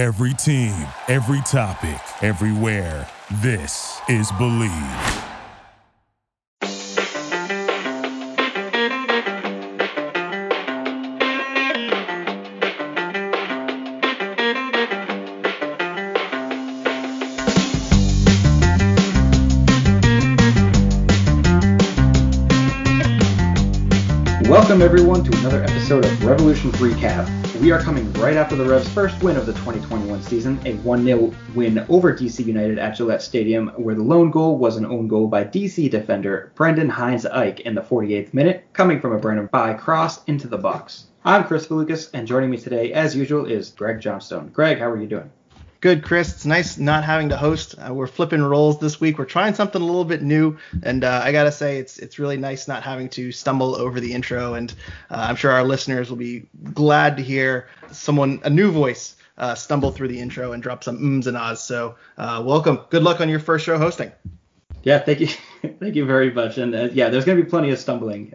Every team, every topic, everywhere. This is Believe. Welcome, everyone, to another episode of Revolution Recap. We are coming right after the Revs' first win of the 2021 season, a 1 0 win over DC United at Gillette Stadium, where the lone goal was an own goal by DC defender Brendan Hines Ike in the 48th minute, coming from a Brandon Bye cross into the box. I'm Kris Valukis, and joining me today, as usual, is Greg Johnstone. Greg, how are you doing? Good, Kris. It's nice not having to host. Uh, we're flipping roles this week. We're trying something a little bit new, and uh, I gotta say, it's it's really nice not having to stumble over the intro. And uh, I'm sure our listeners will be glad to hear someone, a new voice, uh, stumble through the intro and drop some ums and ahs. So, uh, welcome. Good luck on your first show hosting. Yeah, thank you, thank you very much. And uh, yeah, there's gonna be plenty of stumbling,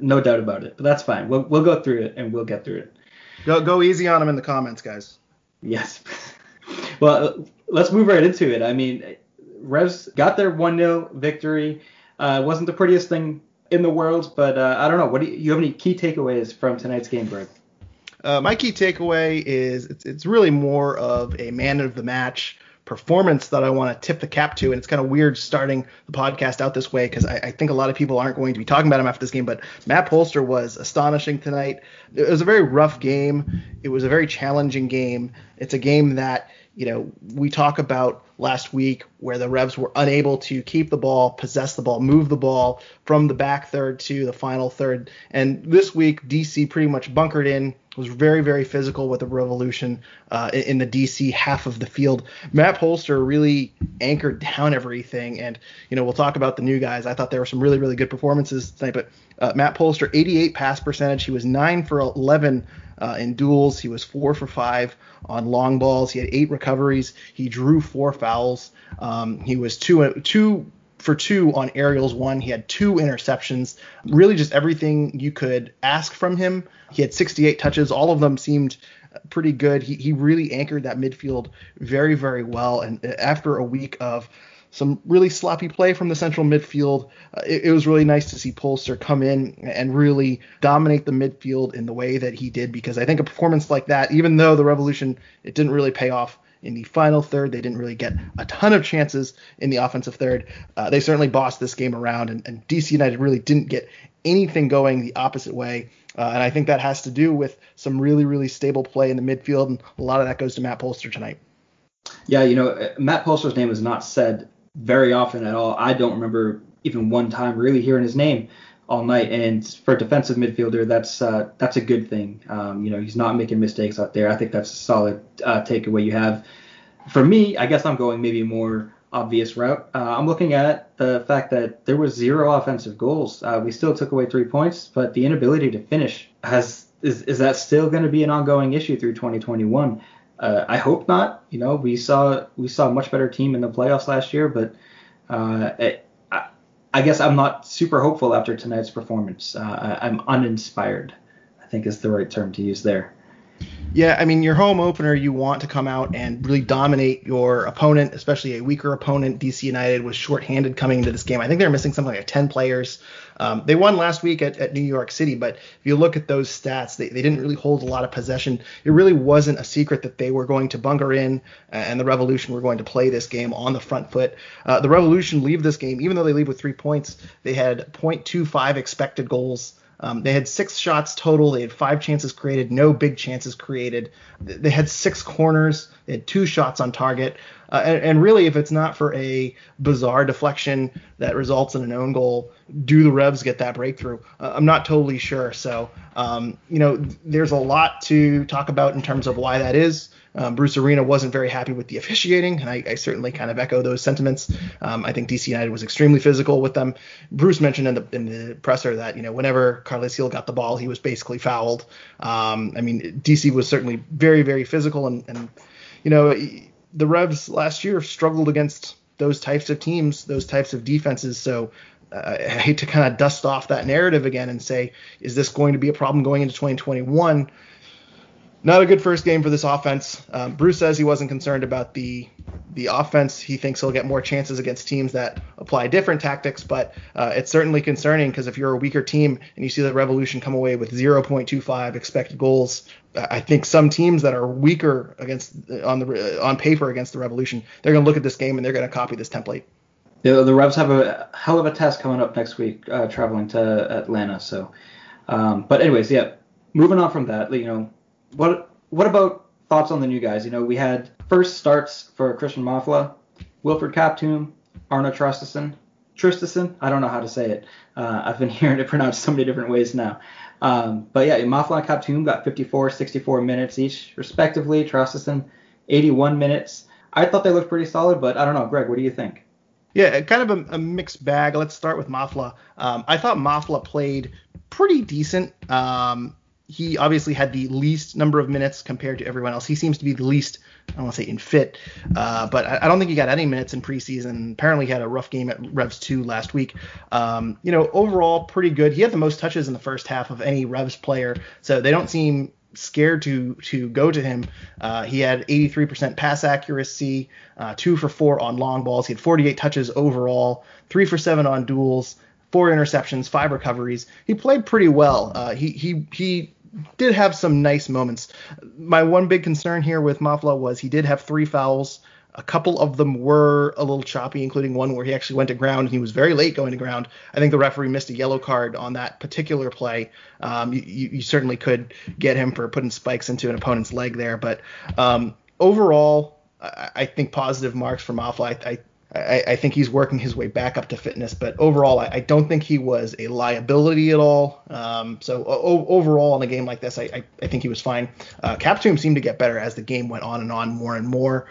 no doubt about it. But that's fine. We'll we'll go through it and we'll get through it. Go go easy on them in the comments, guys. Yes. well, let's move right into it. I mean, Revs got their 1 0 victory. Uh, wasn't the prettiest thing in the world, but uh, I don't know. What do you, you, have any key takeaways from tonight's game, Greg? Uh, my key takeaway is it's, it's really more of a man of the match performance that I want to tip the cap to. And it's kind of weird starting the podcast out this way because I, I, think a lot of people aren't going to be talking about him after this game. But Matt Polster was astonishing tonight. It was a very rough game. It was a very challenging game. It's a game that you know, we talk about last week where the Revs were unable to keep the ball, possess the ball, move the ball from the back third to the final third. And this week, DC pretty much bunkered in, was very, very physical with the Revolution uh, in the DC half of the field. Matt Polster really anchored down everything. And, you know, we'll talk about the new guys. I thought there were some really, really good performances tonight. But uh, Matt Polster, 88 pass percentage. He was 9 for 11 uh, in duels. He was 4 for 5 on long balls. He had eight recoveries. He drew four fouls. Um, he was two two for two on aerials. One, he had two interceptions. Really, just everything you could ask from him. He had 68 touches. All of them seemed pretty good. He he really anchored that midfield very very well. And after a week of some really sloppy play from the central midfield. Uh, it, it, was really nice to see Polster come in and really dominate the midfield in the way that he did because I think a performance like that, even though the Revolution it didn't really pay off in the final third, they didn't really get a ton of chances in the offensive third. Uh, they certainly bossed this game around, and, and, DC United really didn't get anything going the opposite way. Uh, and I think that has to do with some really, really stable play in the midfield, and a lot of that goes to Matt Polster tonight. Yeah, you know, Matt Polster's name is not said very often at all. I don't remember even one time really hearing his name all night. And for a defensive midfielder, that's uh, that's a good thing. Um, you know, he's not making mistakes out there. I think that's a solid uh, takeaway you have. For me, I guess I'm going maybe more obvious route. Uh, I'm looking at the fact that there was zero offensive goals. Uh, we still took away three points, but the inability to finish has is is that still going to be an ongoing issue through 2021? Uh, I hope not. You know, we saw we saw a much better team in the playoffs last year, but uh, I, guess I'm not super hopeful after tonight's performance. Uh, I, I'm uninspired. I think is the right term to use there. Yeah, I mean, your home opener, you want to come out and really dominate your opponent, especially a weaker opponent. DC United was shorthanded coming into this game. I think they're missing something like 10 players. Um, they won last week at, at, New York City, but if you look at those stats, they, they didn't really hold a lot of possession. It really wasn't a secret that they were going to bunker in, and the Revolution were going to play this game on the front foot. Uh, the Revolution leave this game, even though they leave with three points, they had 0.25 expected goals. Um, they had six shots total. They had five chances created, no big chances created. They had six corners. They had two shots on target. Uh, and, and, really, if it's not for a bizarre deflection that results in an own goal, do the Revs get that breakthrough? Uh, I'm not totally sure. So, um, you know, there's a lot to talk about in terms of why that is. Um, Bruce Arena wasn't very happy with the officiating, and I, I certainly kind of echo those sentiments. Um, I think DC United was extremely physical with them. Bruce mentioned in the in the presser that you know whenever Carles Gil got the ball, he was basically fouled. Um, I mean, DC was certainly very very physical, and, and you know the Revs last year struggled against those types of teams, those types of defenses. So uh, I hate to kind of dust off that narrative again and say, is this going to be a problem going into 2021? Not a good first game for this offense. Um, Bruce says he wasn't concerned about the the offense. He thinks he'll get more chances against teams that apply different tactics, but uh, it's certainly concerning because if you're a weaker team and you see the Revolution come away with 0.25 expected goals, I think some teams that are weaker against on the on paper against the Revolution, they're going to look at this game and they're going to copy this template. The, the Revs have a hell of a test coming up next week, uh, traveling to Atlanta. So, um, but anyways, yeah. Moving on from that, you know, what what about thoughts on the new guys? You know, we had first starts for Christian Mafla, Wilfred Kaptoum, Arno Traustason. Traustason, I don't know how to say it. Uh, I've been hearing it pronounced so many different ways now. Um, but yeah, Mafla and Kaptoum got 54, 64 minutes each, respectively. Traustason, 81 minutes. I thought they looked pretty solid, but I don't know. Greg, what do you think? Yeah, kind of a, a mixed bag. Let's start with Mafla. Um, I thought Mafla played pretty decent. Um, he obviously had the least number of minutes compared to everyone else. He seems to be the least, I don't want to say in fit, uh, but I, I, don't think he got any minutes in preseason. Apparently, he had a rough game at Revs 2 last week. Um, you know, overall, pretty good. He had the most touches in the first half of any Revs player, so they don't seem scared to to go to him. Uh, he had 83% pass accuracy, uh, two for four on long balls. He had 48 touches overall, three for seven on duels, four interceptions, five recoveries. He played pretty well. Uh, he he he did have some nice moments. My one big concern here with Mafla was he did have three fouls. A couple of them were a little choppy, including one where he actually went to ground and he was very late going to ground. I think the referee missed a yellow card on that particular play. Um, you, you, certainly could get him for putting spikes into an opponent's leg there, but um, overall, I, I, think positive marks for Mafla. I, I I, I, think he's working his way back up to fitness, but overall, I, I don't think he was a liability at all. Um, so o- overall, in a game like this, I, I, think he was fine. Uh, Kaptoum seemed to get better as the game went on and on more and more.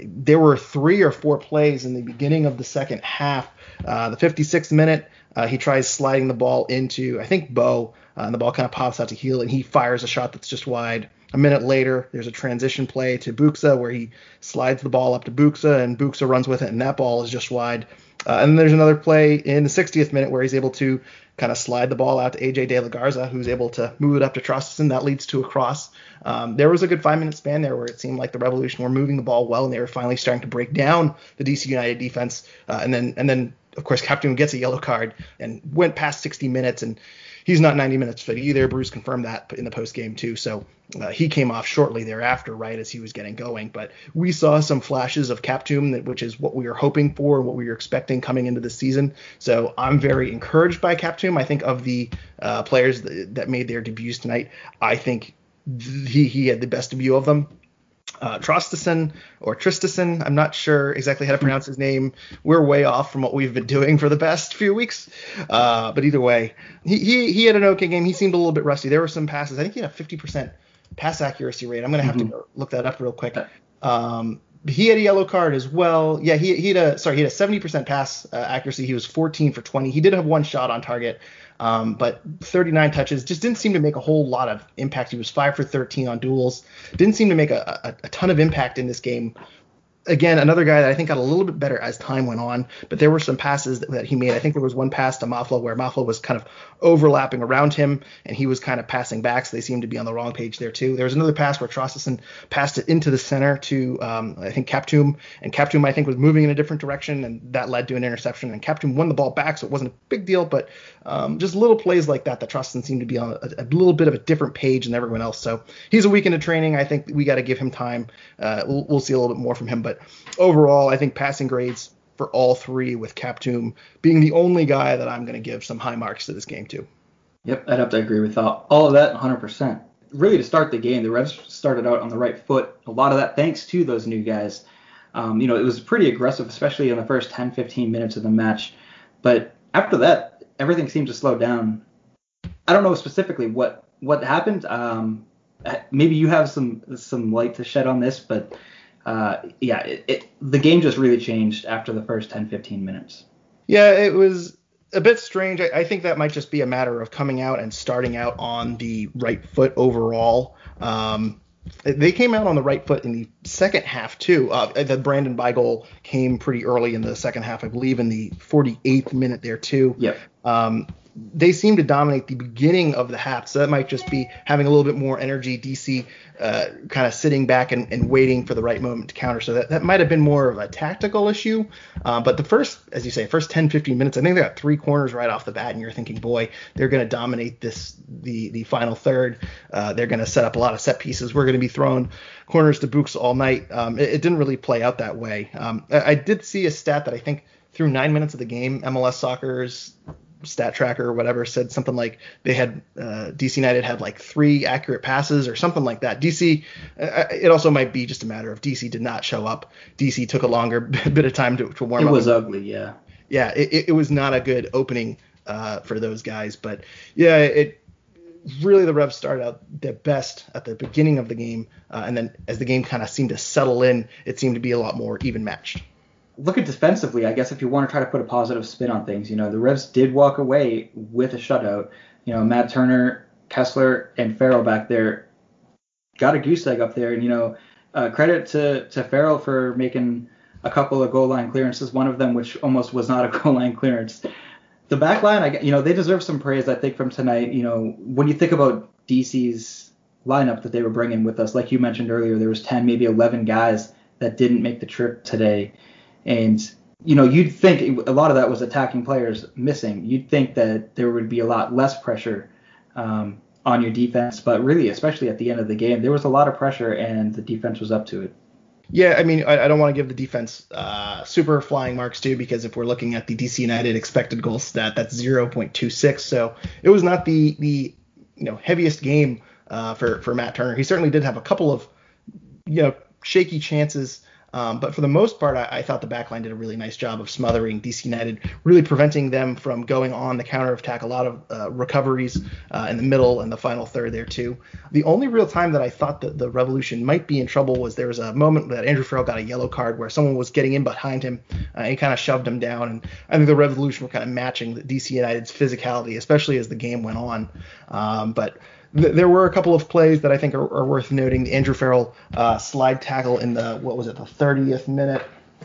There were three or four plays in the beginning of the second half. Uh, the 56th minute, uh, he tries sliding the ball into, I think, Bou, uh, and the ball kind of pops out to Gil, and he fires a shot that's just wide. A minute later, there's a transition play to Buksa where he slides the ball up to Buksa and Buksa runs with it, and that ball is just wide. Uh, and then there's another play in the 60th minute where he's able to kind of slide the ball out to AJ De La Garza, who's able to move it up to Traustason. That leads to a cross. Um, there was a good five minute span there where it seemed like the Revolution were moving the ball well and they were finally starting to break down the DC United defense. Uh, and then and then of course Kaptoum gets a yellow card and went past 60 minutes and he's not 90 minutes fit either. Bruce confirmed that in the post game too. So uh, he came off shortly thereafter, right as he was getting going. But we saw some flashes of Kaptoum, which is what we were hoping for and what we were expecting coming into the season. So I'm very encouraged by Kaptoum. I think of the uh, players that, that made their debuts tonight, I think he, he had the best debut of them uh, or Traustason. I'm not sure exactly how to pronounce his name. We're way off from what we've been doing for the past few weeks. Uh, but either way, he, he he had an okay game. He seemed a little bit rusty. There were some passes. I think he had a 50% pass accuracy rate. I'm gonna have mm-hmm. to look that up real quick. Um, he had a yellow card as well. Yeah, he, he had a sorry, he had a 70% pass uh, accuracy. He was 14 for 20. He did have one shot on target. Um, but 39 touches just didn't seem to make a whole lot of impact. He was five for 13 on duels. Didn't seem to make a, a, a ton of impact in this game again, another guy that I think got a little bit better as time went on, but there were some passes that, that he made. I think there was one pass to Mafla where Mafla was kind of overlapping around him and he was kind of passing back, so they seemed to be on the wrong page there too. There was another pass where Traustason passed it into the center to um, I think Kaptoum, and Kaptoum I think was moving in a different direction, and that led to an interception. And Kaptoum won the ball back, so it wasn't a big deal, but um, just little plays like that that Traustason seemed to be on a, a, little bit of a different page than everyone else. So he's a week into training. I think we got to give him time. Uh, we'll, we'll see a little bit more from him, but overall, I think passing grades for all three, with Kaptoum being the only guy that I'm going to give some high marks to this game to. Yep, I'd have to agree with all, all of that 100%. Really, to start the game, the Revs started out on the right foot. A lot of that thanks to those new guys. Um, you know, it was pretty aggressive, especially in the first 10, 15 minutes of the match. But after that, everything seemed to slow down. I don't know specifically what what happened. Um, maybe you have some some light to shed on this, but uh, yeah, it, it, the game just really changed after the first 10, 15 minutes. Yeah, it was a bit strange. I, I, think that might just be a matter of coming out and starting out on the right foot overall. Um, they came out on the right foot in the second half too. Uh, the Brandon Bye goal came pretty early in the second half, I believe, in the 48th minute there too. Yep. Um, they seem to dominate the beginning of the half. So that might just be having a little bit more energy. DC uh, kind of sitting back and, and, waiting for the right moment to counter. So that, that might have been more of a tactical issue. Uh, but the first, as you say, first 10, 15 minutes, I think they got three corners right off the bat, and you're thinking, boy, they're going to dominate this the the final third. Uh, they're going to set up a lot of set pieces. We're going to be throwing corners to Buksa all night. Um, it, it, didn't really play out that way. Um, I, I did see a stat that I think through nine minutes of the game, MLS Soccer's stat tracker or whatever said something like they had uh, DC United had like three accurate passes or something like that. DC, uh, it also might be just a matter of DC did not show up. DC took a longer bit of time to, to warm it up. It was ugly, yeah. Yeah, it, it was not a good opening uh, for those guys, but yeah, it really the Revs started out their best at the beginning of the game, uh, and then as the game kind of seemed to settle in, it seemed to be a lot more even matched look at defensively, I guess if you want to try to put a positive spin on things, you know, the Revs did walk away with a shutout. You know, Matt Turner, Kessler, and Farrell back there got a goose egg up there, and you know, uh, credit to to Farrell for making a couple of goal line clearances. One of them, which almost was not a goal line clearance. The back line, I, you know, they deserve some praise. I think from tonight. You know, when you think about DC's lineup that they were bringing with us, like you mentioned earlier, there was 10, maybe 11 guys that didn't make the trip today. And you know, you'd think a lot of that was attacking players missing. You'd think that there would be a lot less pressure um, on your defense, but really, especially at the end of the game, there was a lot of pressure, and the defense was up to it. Yeah, I mean, I, I don't want to give the defense uh, super flying marks too, because if we're looking at the DC United expected goal stat, that's 0.26. So it was not the the you know heaviest game uh, for for Matt Turner. He certainly did have a couple of you know shaky chances um, but for the most part, I, I, thought the backline did a really nice job of smothering DC United, really preventing them from going on the counter attack. A lot of uh, recoveries uh, in the middle and the final third there too. The only real time that I thought that the Revolution might be in trouble was there was a moment that Andrew Farrell got a yellow card where someone was getting in behind him uh, and kind of shoved him down. And I think the Revolution were kind of matching DC United's physicality, especially as the game went on. Um, but th- there were a couple of plays that I think are, are worth noting. The Andrew Farrell uh, slide tackle in the what was it, the 30th minute?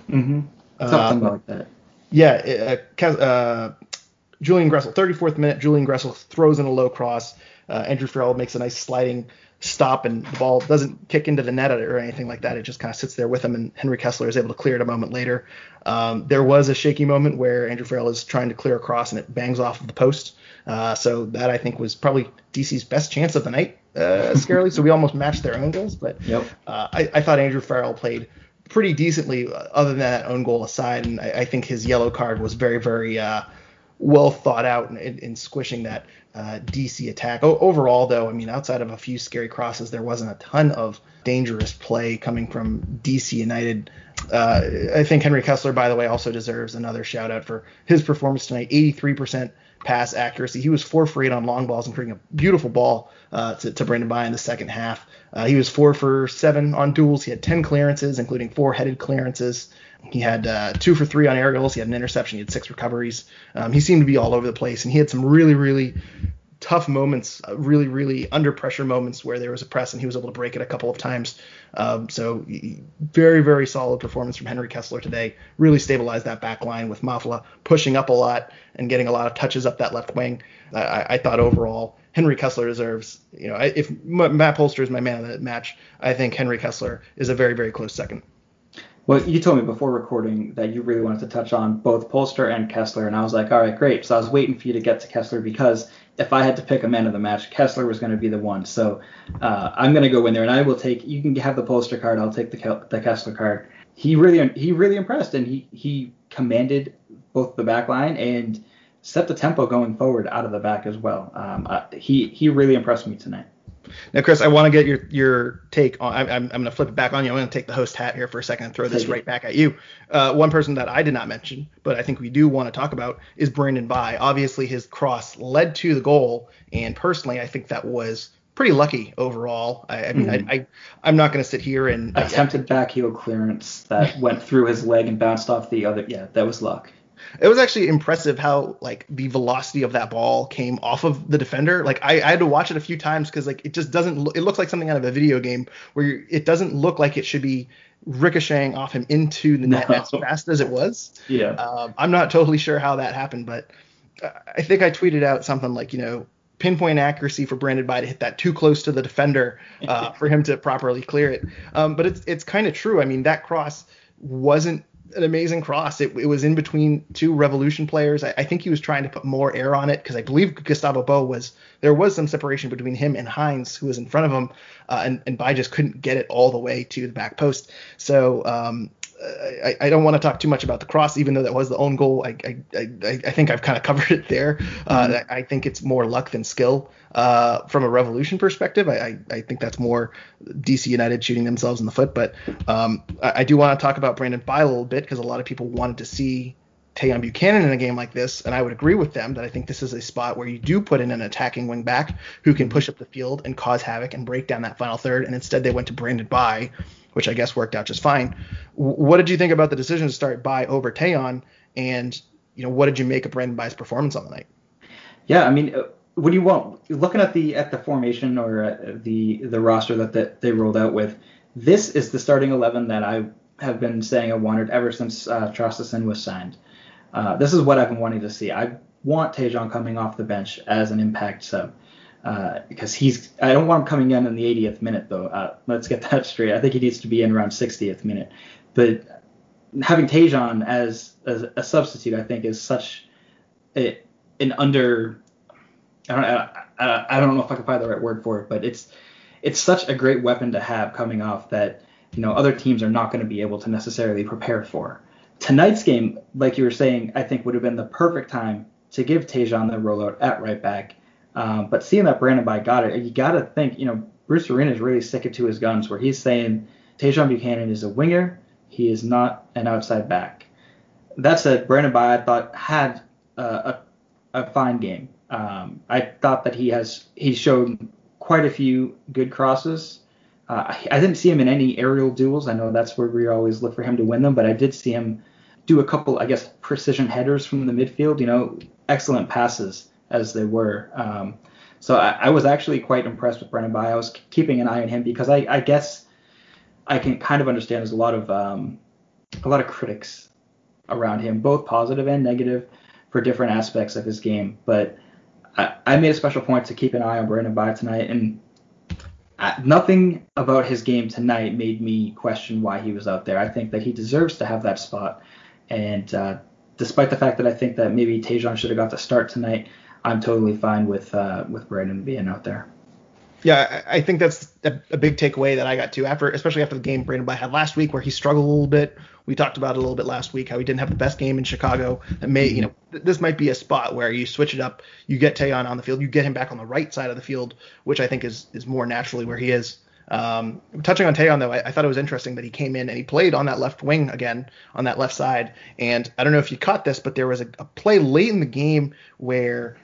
Mm-hmm. Something uh, like that. Yeah, uh, uh Julian Gressel, 34th minute. Julian Gressel throws in a low cross. Uh, Andrew Farrell makes a nice sliding stop, and the ball doesn't kick into the net or anything like that. It just kind of sits there with him, and Henry Kessler is able to clear it a moment later. Um, there was a shaky moment where Andrew Farrell is trying to clear a cross, and it bangs off of the post. Uh, so that I think was probably DC's best chance of the night, uh, scarily. so we almost matched their own goals. But yep. uh, I, I, thought Andrew Farrell played pretty decently, uh, other than that own goal aside. And I, I think his yellow card was very, very uh, well thought out in, in, in squishing that uh, DC attack. O- overall, though, I mean, outside of a few scary crosses, there wasn't a ton of dangerous play coming from DC United. Uh, I think Henry Kessler, by the way, also deserves another shout out for his performance tonight. 83% pass accuracy. He was four for eight on long balls, including a beautiful ball uh, to, to Brandon Bye in the second half. Uh, he was four for seven on duels. He had 10 clearances, including four headed clearances. He had uh, two for three on aerials. He had an interception. He had six recoveries. Um, he seemed to be all over the place, and he had some really, really tough moments, uh, really, really under pressure moments where there was a press and he was able to break it a couple of times. Um, so very, very solid performance from Henry Kessler today. Really stabilized that back line with Mafla pushing up a lot and getting a lot of touches up that left wing. I, I thought overall Henry Kessler deserves, you know, if Matt Polster is my man of the match, I think Henry Kessler is a very, very close second. Well, you told me before recording that you really wanted to touch on both Polster and Kessler, and I was like, all right, great. So I was waiting for you to get to Kessler because if I had to pick a man of the match, Kessler was going to be the one. So uh, I'm going to go in there, and I will take. You can have the Polster card. I'll take the the Kessler card. He really he really impressed, and he he commanded both the back line and set the tempo going forward out of the back as well. Um, uh, he he really impressed me tonight. Now, Kris, I want to get your your take on. I'm, I'm going to flip it back on you. I'm going to take the host hat here for a second and throw this right back at you. Uh, one person that I did not mention, but I think we do want to talk about is Brandon Bye. Obviously, his cross led to the goal, and personally, I think that was pretty lucky overall. I, I mean, mm-hmm. I, I am not going to sit here and attempted backheel clearance that went through his leg and bounced off the other. Yeah, that was luck it was actually impressive how like the velocity of that ball came off of the defender. Like I, I had to watch it a few times because like it just doesn't. Look, it looks like something out of a video game where it doesn't look like it should be ricocheting off him into the net no. as fast as it was. Yeah. Um, I'm not totally sure how that happened, but I think I tweeted out something like, you know, pinpoint accuracy for Brandon Bye to hit that too close to the defender uh, for him to properly clear it. Um, but it's it's kind of true. I mean, that cross wasn't an amazing cross. It, it was in between two Revolution players. I, I, think he was trying to put more air on it because I believe Gustavo Bou was there was some separation between him and Hines, who was in front of him, uh, and and Bye just couldn't get it all the way to the back post. So um, I, I, don't want to talk too much about the cross, even though that was the own goal. I I, I, I think I've kind of covered it there. Uh, mm-hmm. I, think it's more luck than skill uh, from a Revolution perspective. I, I, think that's more DC United shooting themselves in the foot. But um, I, do want to talk about Brandon Bye a little bit because a lot of people wanted to see Tajon Buchanan in a game like this, and I would agree with them that I think this is a spot where you do put in an attacking wing back who can push up the field and cause havoc and break down that final third. And instead, they went to Brandon Bye, which I guess worked out just fine. what did you think about the decision to start Bye over Tajon? And you know, what did you make of Brandon Bye's performance on the night? Yeah, I mean, uh, what do you want? Looking at the at the formation or uh, the the roster that, that they rolled out with, this is the starting eleven that I have been saying I wanted ever since uh, was signed. Uh, this is what I've been wanting to see. I want Tajon coming off the bench as an impact sub uh, because he's. I don't want him coming in in the 80th minute though. Uh, let's get that straight. I think he needs to be in around 60th minute. But having Tajon as, as a substitute, I think, is such a, an under. I don't. I, I don't know if I can find the right word for it, but it's it's such a great weapon to have coming off that you know other teams are not going to be able to necessarily prepare for tonight's game, like you were saying, I think would have been the perfect time to give Tajon the rollout at right back. Um, but seeing that Brandon Bye got it, you got to think, you know, Bruce Arena is really sticking to his guns where he's saying Tajon Buchanan is a winger, he is not an outside back. That said, Brandon Bye I thought had uh, a, a fine game. Um, I thought that he has he showed quite a few good crosses. Uh, I didn't see him in any aerial duels. I know that's where we always look for him to win them, but I did see him do a couple, I guess, precision headers from the midfield. You know, excellent passes as they were. Um, so I, I, was actually quite impressed with Brandon Bye. I was keeping an eye on him because I, I guess I can kind of understand there's a lot of um, a lot of critics around him, both positive and negative, for different aspects of his game. But I, I made a special point to keep an eye on Brandon Bye tonight, and nothing about his game tonight made me question why he was out there. I think that he deserves to have that spot. And uh, despite the fact that I think that maybe Tajon should have got the start tonight, I'm totally fine with uh, with Brandon being out there. Yeah, I think that's a, big takeaway that I got too after, especially after the game Brandon Bye had last week, where he struggled a little bit. We talked about it a little bit last week, how he didn't have the best game in Chicago. That may, you know, this might be a spot where you switch it up, you get Tajon on the field, you get him back on the right side of the field, which I think is is more naturally where he is. Um, touching on Tajon though, I, I, thought it was interesting that he came in and he played on that left wing again, on that left side. And I don't know if you caught this, but there was a, a play late in the game where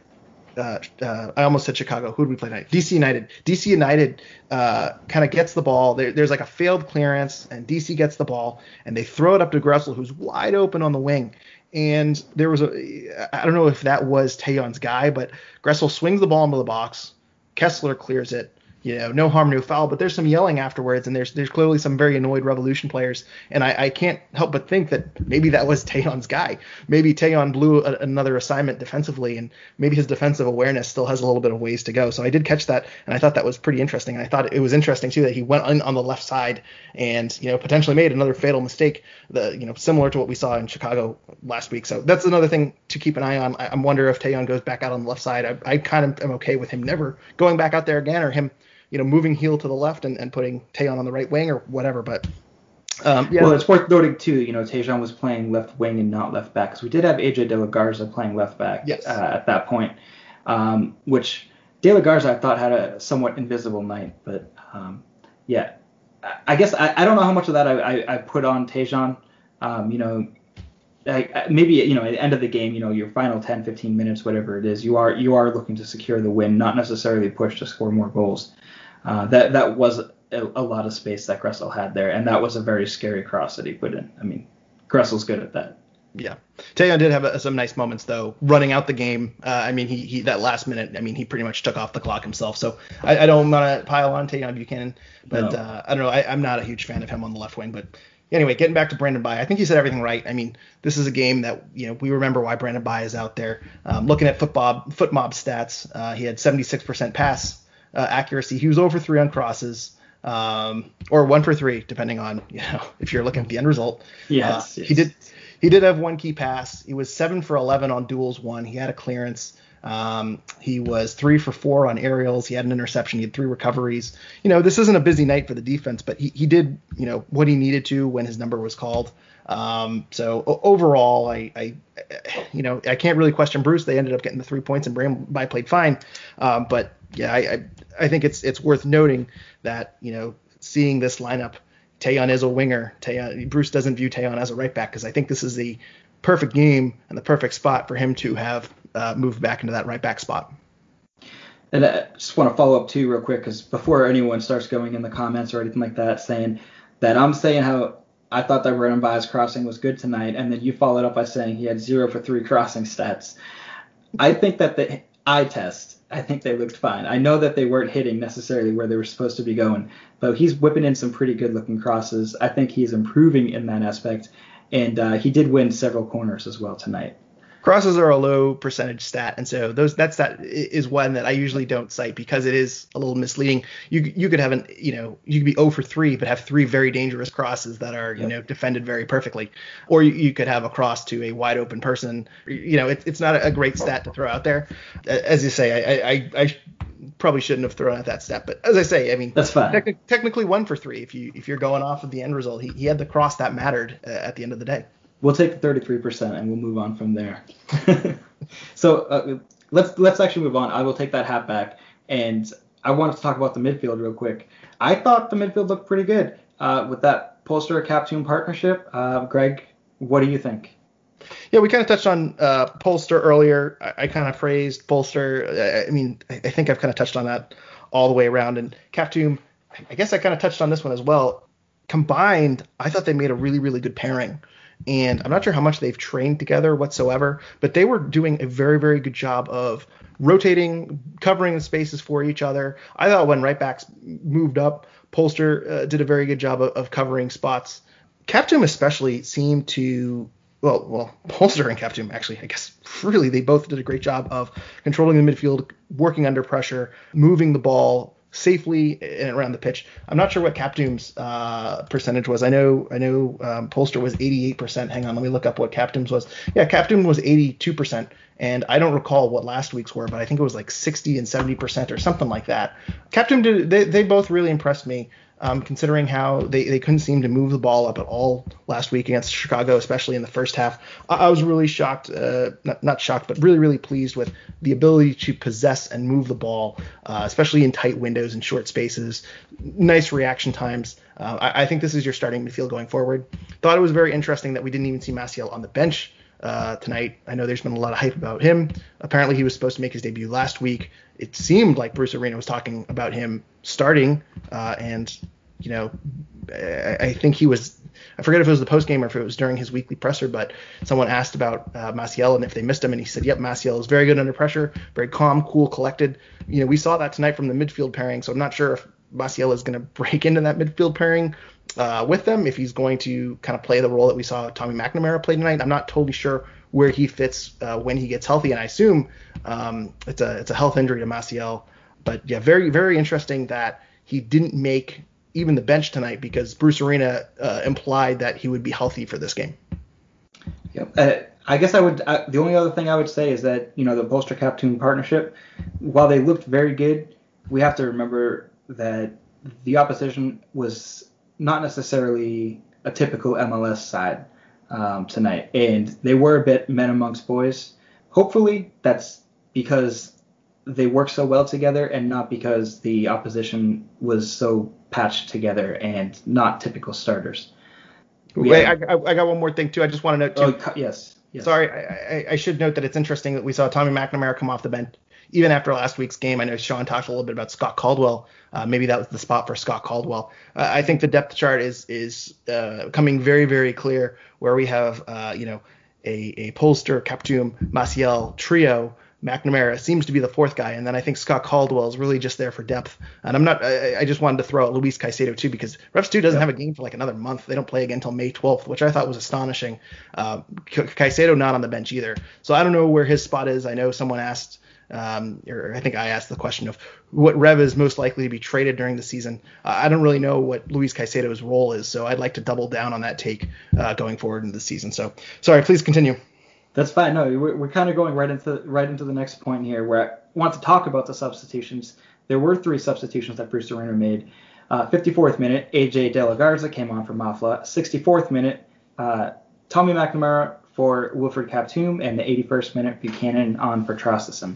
uh, uh, I almost said Chicago. Who did we play tonight? DC United. DC United uh, kind of gets the ball. There, there's like a failed clearance, and DC gets the ball, and they throw it up to Gressel, who's wide open on the wing. And there was a, I don't know if that was Tajon's guy, but Gressel swings the ball into the box. Kessler clears it you know, no harm, no foul. But there's some yelling afterwards, and there's there's clearly some very annoyed Revolution players, and I, I can't help but think that maybe that was Tajon's guy. Maybe Tajon blew a, another assignment defensively, and maybe his defensive awareness still has a little bit of ways to go. So I did catch that, and I thought that was pretty interesting. And I thought it was interesting too that he went on, on the left side and you know potentially made another fatal mistake, the you know similar to what we saw in Chicago last week. So that's another thing to keep an eye on. I, I wonder if Tajon goes back out on the left side. I, I kind of am okay with him never going back out there again, or him you know, moving Gil to the left and, and putting Tajon on the right wing or whatever. But um, yeah. Well, it's worth noting too. You know, Tajon was playing left wing and not left back because we did have AJ De La Garza playing left back yes. uh, at that point, um, which De La Garza I thought had a somewhat invisible night. But um, yeah, I guess I, I don't know how much of that I, I, I put on Tajon. Um, you know, like maybe you know at the end of the game, you know your final 10, 15 minutes, whatever it is, you are you are looking to secure the win, not necessarily push to score more goals. Uh, that that was a, a, lot of space that Gressel had there, and that was a very scary cross that he put in. I mean, Gressel's good at that. Yeah, Tajon did have a, some nice moments though, running out the game. Uh, I mean, he, he that last minute, I mean, he pretty much took off the clock himself. So I, I don't want to pile on Tajon Buchanan, but no. uh, I don't know. I, am not a huge fan of him on the left wing, but anyway, getting back to Brandon Bye, I think he said everything right. I mean, this is a game that you know we remember why Brandon Bye is out there. Um, looking at football FotMob stats, uh, he had 76% pass uh, accuracy. He was over three on crosses um, or one for three, depending on you know if you're looking at the end result. Yes, uh, yes. He did he did have one key pass. He was seven for 11 on duels one. He had a clearance. Um, he was three for four on aerials. He had an interception. He had three recoveries. You know, this isn't a busy night for the defense, but he, he did, you know, what he needed to when his number was called. Um, so overall, I, I, you know, I can't really question Bruce. They ended up getting the three points, and Brandon Bye played fine. Um, but yeah, I, I, I think it's it's worth noting that you know seeing this lineup, Tajon is a winger. Tajon, Bruce doesn't view Tajon as a right back because I think this is the perfect game and the perfect spot for him to have uh, moved back into that right back spot. And I just want to follow up too, real quick, because before anyone starts going in the comments or anything like that, saying that I'm saying how I thought that Brandon Bye's crossing was good tonight, and then you followed up by saying he had zero for three crossing stats. I think that the eye test I think they looked fine. I know that they weren't hitting necessarily where they were supposed to be going, but he's whipping in some pretty good looking crosses. I think he's improving in that aspect, and uh, he did win several corners as well tonight crosses are a low percentage stat, and so those that's that is one that I usually don't cite because it is a little misleading. You you could have an you know you could be 0 for 3 but have three very dangerous crosses that are you yep. know defended very perfectly, or you, you, could have a cross to a wide open person. You know it, it's not a great stat to throw out there. As you say, I I, I probably shouldn't have thrown out that stat, but as I say, I mean that's fine. Te- technically one for three if you if you're going off of the end result. He he had the cross that mattered uh, at the end of the day. We'll take the 33% and we'll move on from there. so uh, let's let's actually move on. I will take that hat back, and I wanted to talk about the midfield real quick. I thought the midfield looked pretty good uh, with that Polster Kaptoum partnership. Uh, Greg, what do you think? Yeah, we kind of touched on uh, Polster earlier. I, I kind of praised Polster. I, I mean, I, I, think I've kind of touched on that all the way around. And Kaptoum, I guess I kind of touched on this one as well. Combined, I thought they made a really, really good pairing and I'm not sure how much they've trained together whatsoever, but they were doing a very, very good job of rotating, covering the spaces for each other. I thought when right backs moved up, Polster uh, did a very good job of, of covering spots. Kaptoum especially seemed to well, well, Polster and Kaptoum actually, I guess, really, they both did a great job of controlling the midfield, working under pressure, moving the ball, safely and around the pitch. I'm not sure what Kaptoum's uh, percentage was. I know I know um, Polster was 88%. Hang on, let me look up what Kaptoum's was. Yeah, Kaptoum was 82%, and I don't recall what last week's were, but I think it was like 60 and 70% or something like that. Kaptoum did they, they both really impressed me um, considering how they, they couldn't seem to move the ball up at all last week against Chicago, especially in the first half. I, I was really shocked, uh, not, not shocked, but really, really pleased with the ability to possess and move the ball, uh, especially in tight windows and short spaces. Nice reaction times. Uh, I, I, think this is your starting midfield going forward. Thought it was very interesting that we didn't even see Maciel on the bench. Uh, tonight. I know there's been a lot of hype about him. Apparently, he was supposed to make his debut last week. It seemed like Bruce Arena was talking about him starting, uh, and you know, I, I, think he was. I forget if it was the post game or if it was during his weekly presser, but someone asked about uh, Maciel and if they missed him, and he said, "Yep, Maciel is very good under pressure, very calm, cool, collected." You know, we saw that tonight from the midfield pairing, so I'm not sure if Maciel is going to break into that midfield pairing uh, with them, if he's going to kind of play the role that we saw Tommy McNamara play tonight. I'm not totally sure where he fits uh, when he gets healthy, and I assume um, it's a it's a health injury to Maciel. But yeah, very very interesting that he didn't make even the bench tonight because Bruce Arena uh, implied that he would be healthy for this game. Yep. Uh, I guess I would. Uh, the only other thing I would say is that you know the Polster Kaptoum partnership, while they looked very good, we have to remember that the opposition was not necessarily a typical MLS side um, tonight, and they were a bit men amongst boys. Hopefully, that's because they work so well together and not because the opposition was so patched together and not typical starters. Wait, I, I, got one more thing too. I just want to note too. Oh, yes, yes. Sorry, I, I, should note that it's interesting that we saw Tommy McNamara come off the bench even after last week's game. I know Sean talked a little bit about Scott Caldwell. Uh, maybe that was the spot for Scott Caldwell. Uh, I think the depth chart is is uh, coming very very clear where we have uh, you know a, a Polster, Kaptoum, Maciel trio, McNamara seems to be the fourth guy, and then I think Scott Caldwell is really just there for depth. And I'm not. I, I just wanted to throw out Luis Caicedo too because Revs two doesn't have a game for like another month. They don't play again until May 12th, which I thought was astonishing. Uh, Caicedo not on the bench either, so I don't know where his spot is. I know someone asked. Um, or I think I asked the question of what Rev is most likely to be traded during the season. Uh, I don't really know what Luis Caicedo's role is, so I'd like to double down on that take uh, going forward into the season. So, sorry, please continue. That's fine. No, we're, we're kind of going right into right into the next point here, where I want to talk about the substitutions. There were three substitutions that Bruce Arena made. Uh, 54th minute, AJ De La Garza came on for Mafla. 64th minute, uh, Tommy McNamara for Wilfred Kaptoum, and the 81st minute, Buchanan on for Traustason.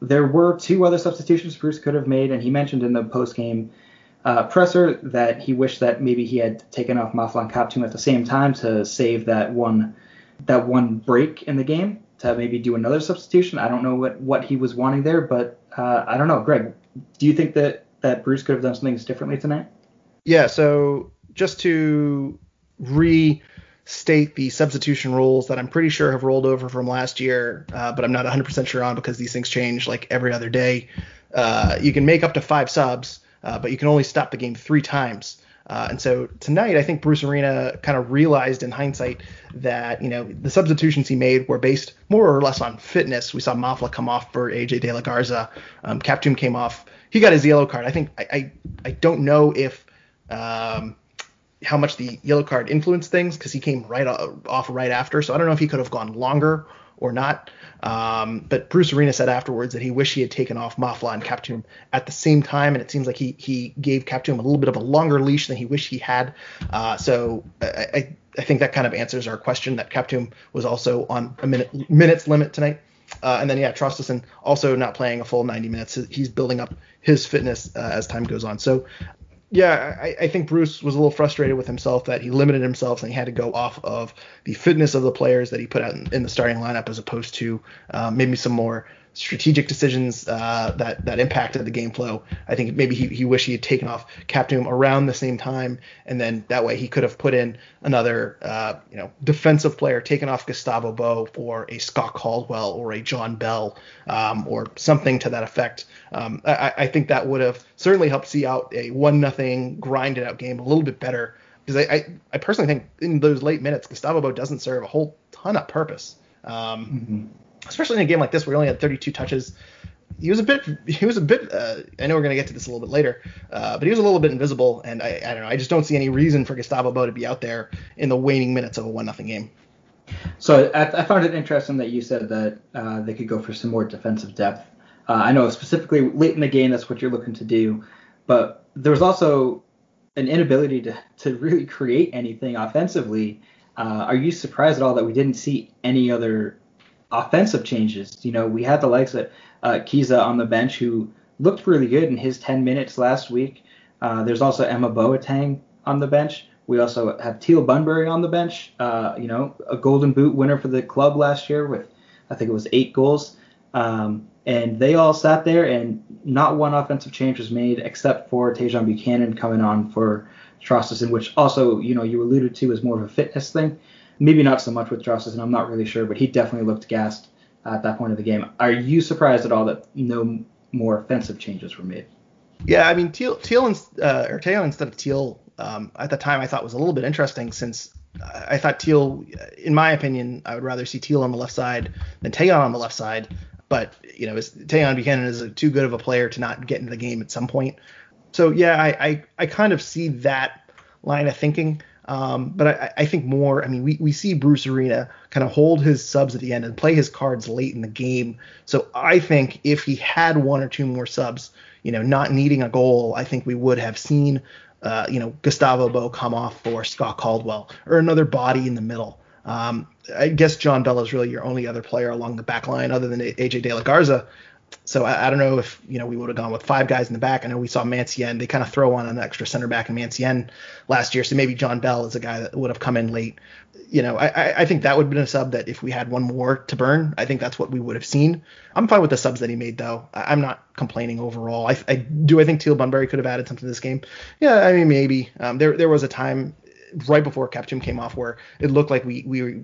There were two other substitutions Bruce could have made, and he mentioned in the post-game uh, presser that he wished that maybe he had taken off Mafla and Kaptoum at the same time to save that one that one break in the game to maybe do another substitution. I don't know what, what he was wanting there, but uh, I don't know. Greg, do you think that, that Bruce could have done some things differently tonight? Yeah, so just to restate the substitution rules that I'm pretty sure have rolled over from last year, uh, but I'm not 100% sure on because these things change like every other day. Uh, you can make up to five subs, uh, but you can only stop the game three times. Uh, and so tonight, I think Bruce Arena kind of realized in hindsight that you know the substitutions he made were based more or less on fitness. We saw Mafla come off for AJ De La Garza. Um, Kaptoum came off. He got his yellow card. I think I I, I don't know if um, how much the yellow card influenced things because he came right off right after. So I don't know if he could have gone longer or not. Um, but Bruce Arena said afterwards that he wished he had taken off Mafla and Kaptoum at the same time, and it seems like he he gave Kaptoum a little bit of a longer leash than he wished he had. Uh, so I, I, think that kind of answers our question that Kaptoum was also on a minute minutes limit tonight. Uh, and then yeah, Traustason also not playing a full 90 minutes. He's building up his fitness uh, as time goes on. So yeah, I, I, think Bruce was a little frustrated with himself that he limited himself and he had to go off of the fitness of the players that he put out in, in the starting lineup as opposed to uh, maybe some more strategic decisions uh, that that impacted the game flow. I think maybe he, he wished he had taken off Kaptoum around the same time, and then that way he could have put in another uh, you know defensive player, taken off Gustavo Bou for a Scott Caldwell or a John Bell um, or something to that effect. Um, I, I, think that would have certainly helped see out a one nothing grinded out game a little bit better because I, I, I personally think in those late minutes Gustavo Bou doesn't serve a whole ton of purpose. Um, mm-hmm especially in a game like this where he only had 32 touches. He was a bit, he was a bit. Uh, I know we're gonna get to this a little bit later, uh, but he was a little bit invisible, and I, I don't know. I just don't see any reason for Gustavo Bou to be out there in the waning minutes of a one nothing game. So I, I, found it interesting that you said that uh, they could go for some more defensive depth. Uh, I know specifically late in the game that's what you're looking to do, but there was also an inability to, to really create anything offensively. Uh, are you surprised at all that we didn't see any other offensive changes. You know, we had the likes of uh, Kizza on the bench who looked really good in his 10 minutes last week. Uh, there's also Emma Boateng on the bench. We also have Teal Bunbury on the bench. Uh, you know, a Golden Boot winner for the club last year with I think it was eight goals. Um, and they all sat there, and not one offensive change was made except for Tajon Buchanan coming on for Traustason, which also, you know, you alluded to as more of a fitness thing. Maybe not so much with Traustason, I'm not really sure, but he definitely looked gassed at that point of the game. Are you surprised at all that no more offensive changes were made? Yeah, I mean Teal, Teal uh, or instead of Teal um, at the time I thought was a little bit interesting since I thought Teal, in my opinion, I would rather see Teal on the left side than Tajon on the left side. But you know, Tajon Buchanan is a, too good of a player to not get into the game at some point. So yeah, I, I, I kind of see that line of thinking. Um, but I, I, think more. I mean, we, we see Bruce Arena kind of hold his subs at the end and play his cards late in the game. So I think if he had one or two more subs, you know, not needing a goal, I think we would have seen, uh, you know, Gustavo Bou come off for Scott Caldwell or another body in the middle. Um, I guess John Bell is really your only other player along the back line other than AJ De La Garza so I, I, don't know if you know we would have gone with five guys in the back. I know we saw Mancienne. They kind of throw on an extra center back in Mancienne last year, so maybe John Bell is a guy that would have come in late. You know, I, I think that would have been a sub that if we had one more to burn, I think that's what we would have seen. I'm fine with the subs that he made though. I, am not complaining overall. I, I, do. I think Teal Bunbury could have added something to this game. Yeah, I mean maybe. Um, there there was a time right before Kaptoum came off where it looked like we we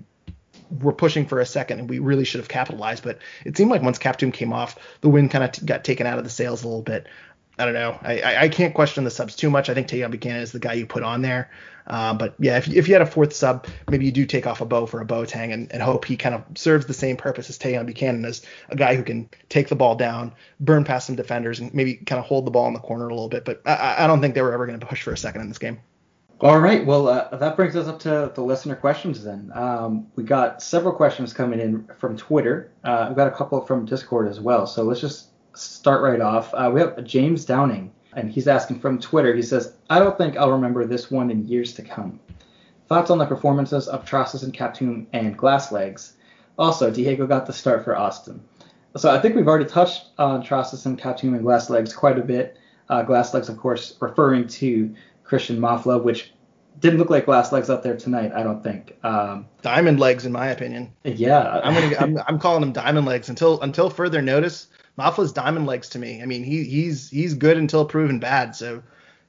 were pushing for a second, and we really should have capitalized. But it seemed like once Kaptoum came off, the wind kind of t- got taken out of the sails a little bit. I don't know. I, I, I can't question the subs too much. I think Tajon Buchanan is the guy you put on there. Uh, but yeah, if, if you had a fourth sub, maybe you do take off a Bou for a Boateng and, and hope he kind of serves the same purpose as Tajon Buchanan as a guy who can take the ball down, burn past some defenders, and maybe kind of hold the ball in the corner a little bit. But I, I don't think they were ever going to push for a second in this game. All right. Well, uh, that brings us up to the listener questions then. Um, we got several questions coming in from Twitter. Uh, we've got a couple from Discord as well. So let's just start right off. Uh, we have James Downing, and he's asking from Twitter. He says, I don't think I'll remember this one in years to come. Thoughts on the performances of Trosses and Kaptoum and Glasslegs? Also, Diego got the start for Austin. So I think we've already touched on Trosses and Kaptoum and Glasslegs quite a bit. Uh, glass Legs, of course, referring to Christian Mafla, which didn't look like glass legs out there tonight. I don't think. Um, diamond legs, in my opinion. Yeah, I'm gonna. I'm, I'm calling them diamond legs until until further notice. Mafla's diamond legs to me. I mean, he he's he's good until proven bad. So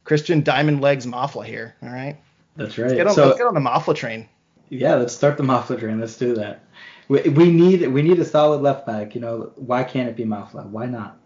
Christian diamond legs Mafla here. All right. That's right. Let's get on, so, let's get on the Mafla train. Yeah, let's start the Mafla train. Let's do that. We, we need we need a solid left back. You know, why can't it be Mafla? Why not?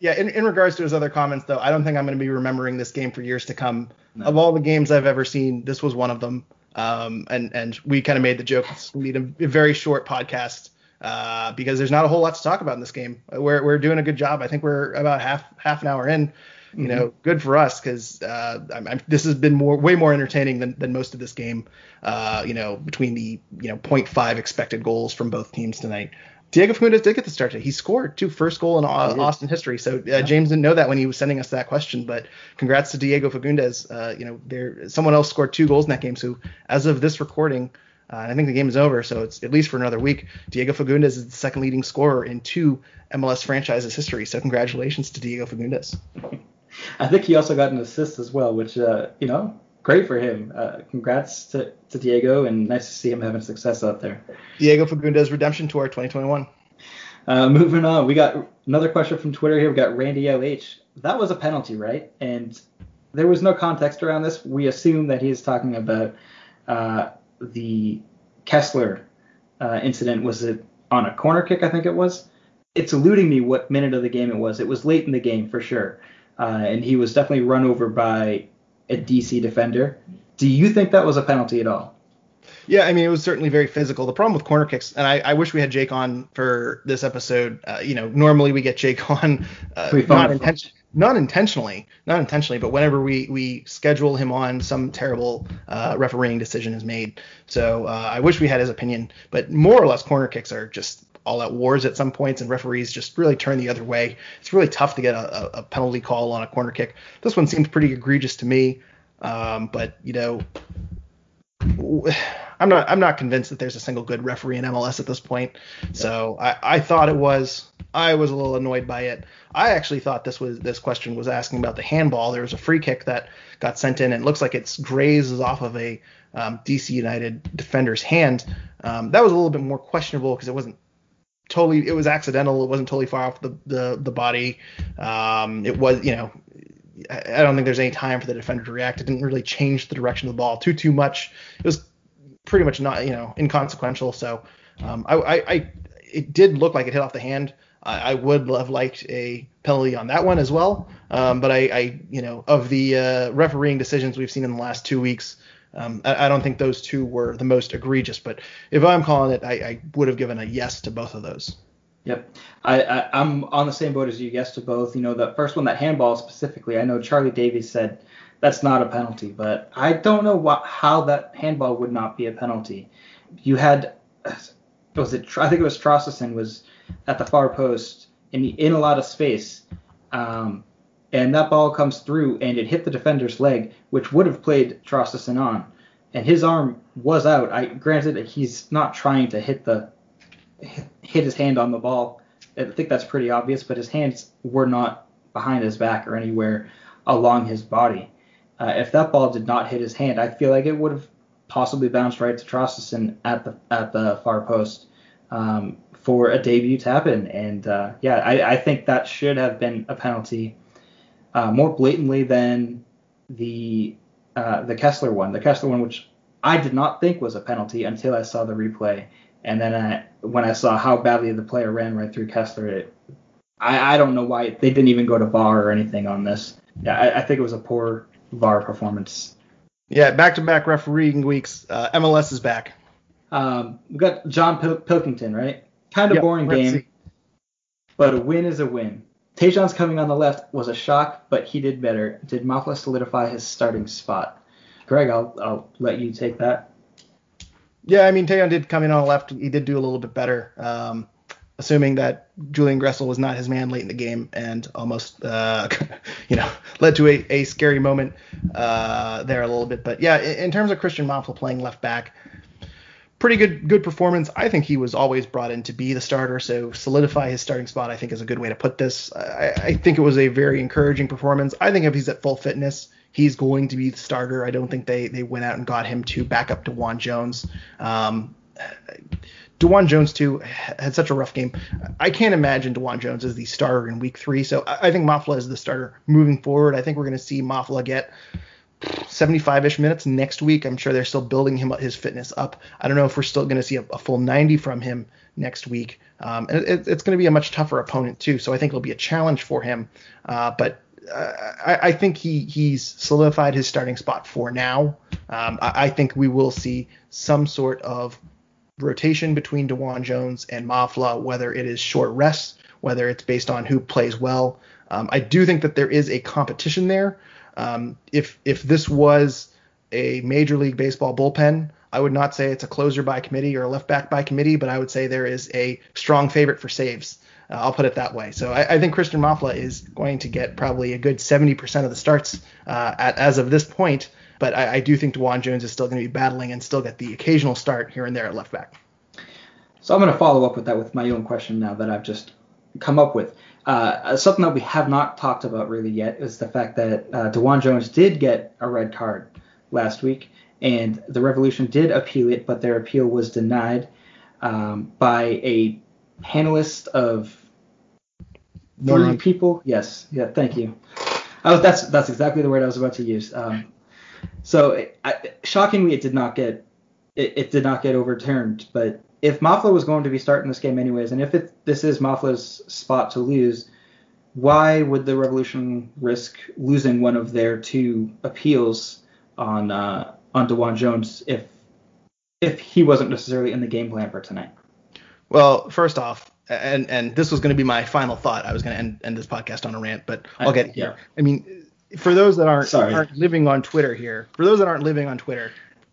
Yeah, in, in regards to his other comments, though, I don't think I'm going to be remembering this game for years to come. No. Of all the games I've ever seen, this was one of them. Um, and and we kind of made the joke it's going to be a very short podcast uh, because there's not a whole lot to talk about in this game. We're we're doing a good job. I think we're about half half an hour in. You know, mm-hmm. good for us because uh, I'm, I'm, this has been more way more entertaining than, than most of this game. Uh, you know, between the you know 0.5 expected goals from both teams tonight. Diego Fagundez did get the start. He scored two first goal in Austin history. So uh, yeah. James didn't know that when he was sending us that question, but congrats to Diego Fagundez. Uh, you know, there someone else scored two goals in that game. So as of this recording, uh, I think the game is over, so it's at least for another week. Diego Fagundez is the second leading scorer in two MLS franchises history. So congratulations to Diego Fagundez. I think he also got an assist as well, which uh, you know great for him. Uh, congrats to, to Diego, and nice to see him having success out there. Diego Fagundez Redemption Tour 2021. Uh, moving on, we got another question from Twitter here. We got Randy LH. That was a penalty, right? And there was no context around this. We assume that he is talking about uh, the Kessler uh, incident. Was it on a corner kick? I think it was. It's eluding me what minute of the game it was. It was late in the game for sure. Uh, and he was definitely run over by a DC defender. Do you think that was a penalty at all? Yeah, I mean, it was certainly very physical. The problem with corner kicks, and I, I wish we had Jake on for this episode. Uh, you know, normally we get Jake on uh, not, inten- not intentionally, not intentionally, but whenever we we schedule him on, some terrible uh, refereeing decision is made. So uh, I wish we had his opinion. But more or less, corner kicks are just all at wars at some points, and referees just really turn the other way. It's really tough to get a, a penalty call on a corner kick. This one seems pretty egregious to me, um, but you know, I'm not I'm not convinced that there's a single good referee in MLS at this point. So I, I thought it was. I was a little annoyed by it. I actually thought this was this question was asking about the handball. There was a free kick that got sent in, and it looks like it's grazes off of a um, DC United defender's hand. Um, that was a little bit more questionable because it wasn't totally it was accidental. It wasn't totally far off the the, the body. Um, it was you know I don't think there's any time for the defender to react. It didn't really change the direction of the ball too too much. It was pretty much not you know inconsequential. So um, I, I, I, it did look like it hit off the hand. I, I would have liked a penalty on that one as well. Um, but I, I you know of the uh, refereeing decisions we've seen in the last two weeks, um, I, I, don't think those two were the most egregious, but if I'm calling it, I, I, would have given a yes to both of those. Yep, I, am on the same boat as you. Yes to both. You know, the first one, that handball specifically. I know Charlie Davies said that's not a penalty, but I don't know what, how that handball would not be a penalty. You had, was it? I think it was Traustason was at the far post in in a lot of space. Um, and that ball comes through and it hit the defender's leg, which would have played Traustason on, and his arm was out. I granted he's not trying to hit the hit his hand on the ball. I think that's pretty obvious, but his hands were not behind his back or anywhere along his body. Uh, if that ball did not hit his hand, I feel like it would have possibly bounced right to Traustason at the at the far post um, for a debut tap in. And uh, yeah, I, I think that should have been a penalty uh, more blatantly than the uh, the Kessler one. The Kessler one, which I did not think was a penalty until I saw the replay, And then I, when I saw how badly the player ran right through Kessler, it, I, I don't know why they didn't even go to VAR or anything on this. Yeah, I, I think it was a poor VAR performance. Yeah, back-to-back refereeing weeks. Uh, MLS is back. Um, we got John Pil- Pilkington, right? Kind of yep, boring game, see. but a win is a win. Tajon's coming on the left was a shock, but he did better. Did Mafla solidify his starting spot? Greg, I'll, I'll let you take that. Yeah, I mean, Tajon did come in on the left. He did do a little bit better. Um, assuming that Julian Gressel was not his man late in the game and almost, uh, you know, led to a, a scary moment uh, there a little bit. But yeah, in, in terms of Christian Mafla playing left back, pretty good good performance. I think he was always brought in to be the starter, so solidify his starting spot. I think is a good way to put this. I, I think it was a very encouraging performance. I think if he's at full fitness, he's going to be the starter. I don't think they they went out and got him to back up DeJuan Jones. Um, DeJuan Jones too had such a rough game. I can't imagine DeJuan Jones as the starter in Week Three. So I think Mafla is the starter moving forward. I think we're going to see Mafla get 75-ish minutes next week. I'm sure they're still building him his fitness up. I don't know if we're still going to see a, a, full 90 from him next week. Um, and it, it's going to be a much tougher opponent too. So I think it'll be a challenge for him. Uh, but uh, I, I, think he he's solidified his starting spot for now. Um, I, I, think we will see some sort of rotation between DeJuan Jones and Mafla, whether it is short rests, whether it's based on who plays well. Um, I do think that there is a competition there. Um, if if this was a Major League Baseball bullpen, I would not say it's a closer by committee or a left back by committee, but I would say there is a strong favorite for saves. Uh, I'll put it that way. So I, I, think Christian Mafla is going to get probably a good 70% of the starts uh, at, as of this point. But I, I do think DeJuan Jones is still going to be battling and still get the occasional start here and there at left back. So I'm going to follow up with that with my own question now that I've just come up with. Uh, something that we have not talked about really yet is the fact that uh, DeJuan Jones did get a red card last week, and the Revolution did appeal it, but their appeal was denied um, by a panelist of three people. Yes, yeah, thank you. Was, that's that's exactly the word I was about to use. Um, so, I, shockingly, it did not get it, it did not get overturned, but if Mafla was going to be starting this game anyways, and if it, this is Mafla's spot to lose, why would the Revolution risk losing one of their two appeals on uh, on DeJuan Jones if if he wasn't necessarily in the game plan for tonight? Well, first off, and and this was going to be my final thought. I was going to end, end this podcast on a rant, but I'll get here. Yeah. I mean, for those that aren't aren't living on Twitter here, for those that aren't living on Twitter,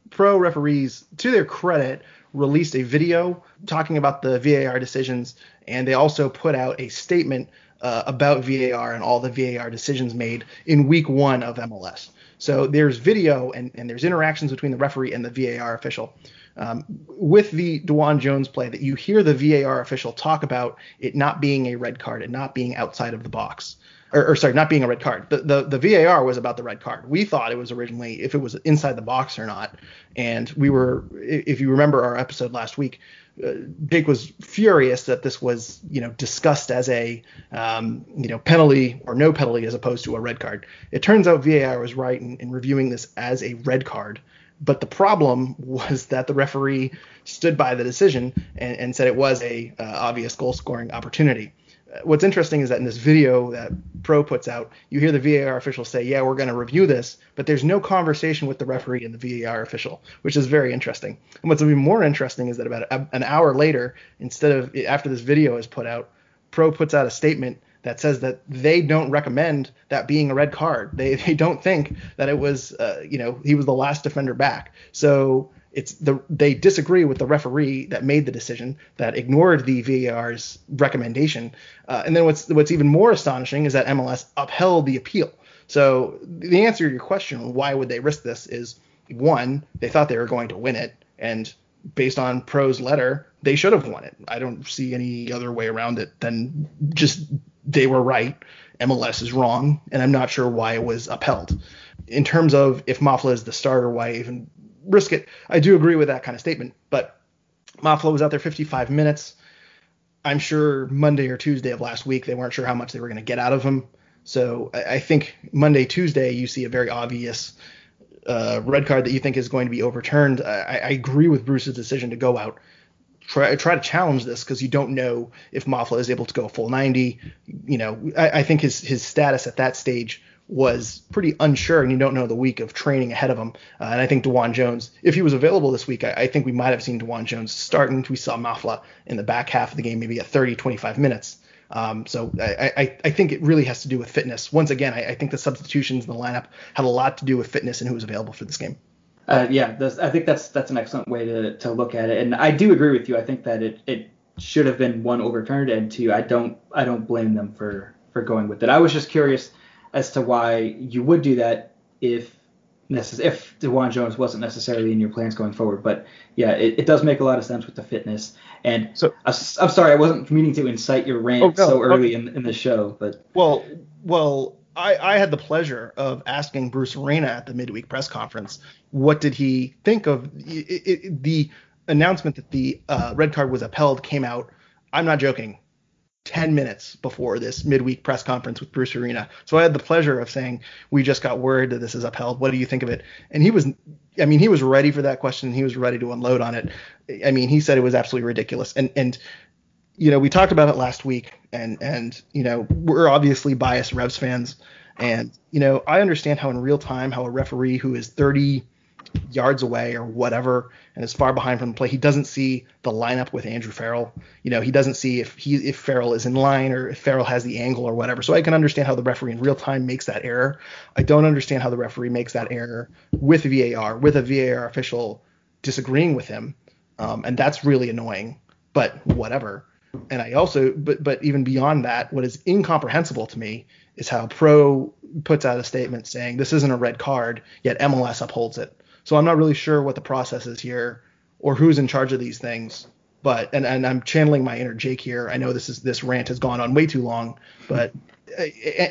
pro referees, to their credit, released a video talking about the VAR decisions, and they also put out a statement uh, about VAR and all the VAR decisions made in week one of MLS. So there's video and, and there's interactions between the referee and the VAR official. Um, with the DeJuan Jones play, that you hear the VAR official talk about it not being a red card and not being outside of the box or, or, sorry, not being a red card. The, the the VAR was about the red card. We thought it was originally if it was inside the box or not, and we were, if you remember our episode last week, uh, Jake was furious that this was you know discussed as a um, you know penalty or no penalty as opposed to a red card. It turns out VAR was right in, in reviewing this as a red card. But the problem was that the referee stood by the decision and, and said it was a uh, obvious goal scoring opportunity what's interesting is that in this video that Pro puts out, you hear the VAR official say, "Yeah, we're going to review this," but there's no conversation with the referee and the VAR official, which is very interesting. And what's even more interesting is that about a, an hour later, instead of after this video is put out, Pro puts out a statement that says that they don't recommend that being a red card. They they don't think that it was, uh, you know, he was the last defender back. So it's the they disagree with the referee that made the decision that ignored the VAR's recommendation. Uh, and then what's what's even more astonishing is that MLS upheld the appeal. So the answer to your question, why would they risk this, is one, they thought they were going to win it, and based on Pro's letter, they should have won it. I don't see any other way around it than just they were right, MLS is wrong, and I'm not sure why it was upheld. In terms of if Mafla is the starter, why even risk it. I do agree with that kind of statement, but Mafla was out there 55 minutes. I'm sure Monday or Tuesday of last week they weren't sure how much they were going to get out of him. So I, I, think Monday, Tuesday you see a very obvious uh, red card that you think is going to be overturned. I, I, agree with Bruce's decision to go out try try to challenge this because you don't know if Mafla is able to go full 90. You know, I, I, think his his status at that stage was pretty unsure, and you don't know the week of training ahead of him. Uh, and I think DeJuan Jones, if he was available this week, I, I think we might have seen DeJuan Jones starting. We saw Mafla in the back half of the game, maybe at 30, 25 minutes. Um, so I, I, I, think it really has to do with fitness. Once again, I, I, think the substitutions in the lineup have a lot to do with fitness and who is available for this game. Uh, yeah, I think that's that's an excellent way to, to look at it, and I do agree with you. I think that it, it should have been one overturned, and two, I don't I don't blame them for for going with it. I was just curious as to why you would do that if necess- if DeJuan Jones wasn't necessarily in your plans going forward. But yeah, it, it does make a lot of sense with the fitness. And so, I, am sorry, I wasn't meaning to incite your rant oh, no, so early okay. in, in the show, but well, well, I, I had the pleasure of asking Bruce Arena at the midweek press conference what did he think of it, it, the announcement that the uh, red card was upheld came out. I'm not joking. 10 minutes before this midweek press conference with Bruce Arena. So I had the pleasure of saying, We just got word that this is upheld. What do you think of it? And he was, I mean, he was ready for that question. He was ready to unload on it. I mean, he said it was absolutely ridiculous. And, and, you know, we talked about it last week, and, and, you know, we're obviously biased Revs fans. And, you know, I understand how in real time, how a referee who is 30, yards away or whatever and is far behind from the play. He doesn't see the lineup with Andrew Farrell. You know, he doesn't see if he if Farrell is in line or if Farrell has the angle or whatever. So I can understand how the referee in real time makes that error. I don't understand how the referee makes that error with VAR, with a VAR official disagreeing with him. Um, and that's really annoying. But whatever. And I also, but but even beyond that, what is incomprehensible to me is how Pro puts out a statement saying this isn't a red card, yet MLS upholds it. So I'm not really sure what the process is here or who's in charge of these things. But and, and I'm channeling my inner Jake here. I know this is this rant has gone on way too long, but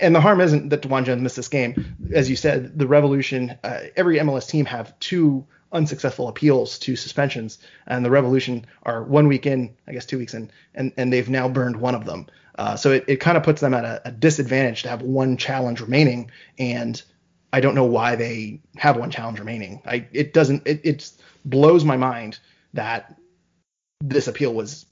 and the harm isn't that DeJuan Jones missed this game. As you said, the Revolution, uh, every MLS team have two unsuccessful appeals to suspensions, and the Revolution are one week in, I guess two weeks in, and, and they've now burned one of them. Uh, so it, it kind of puts them at a, a, disadvantage to have one challenge remaining, and I don't know why they have one challenge remaining. I it doesn't it blows my mind that this appeal was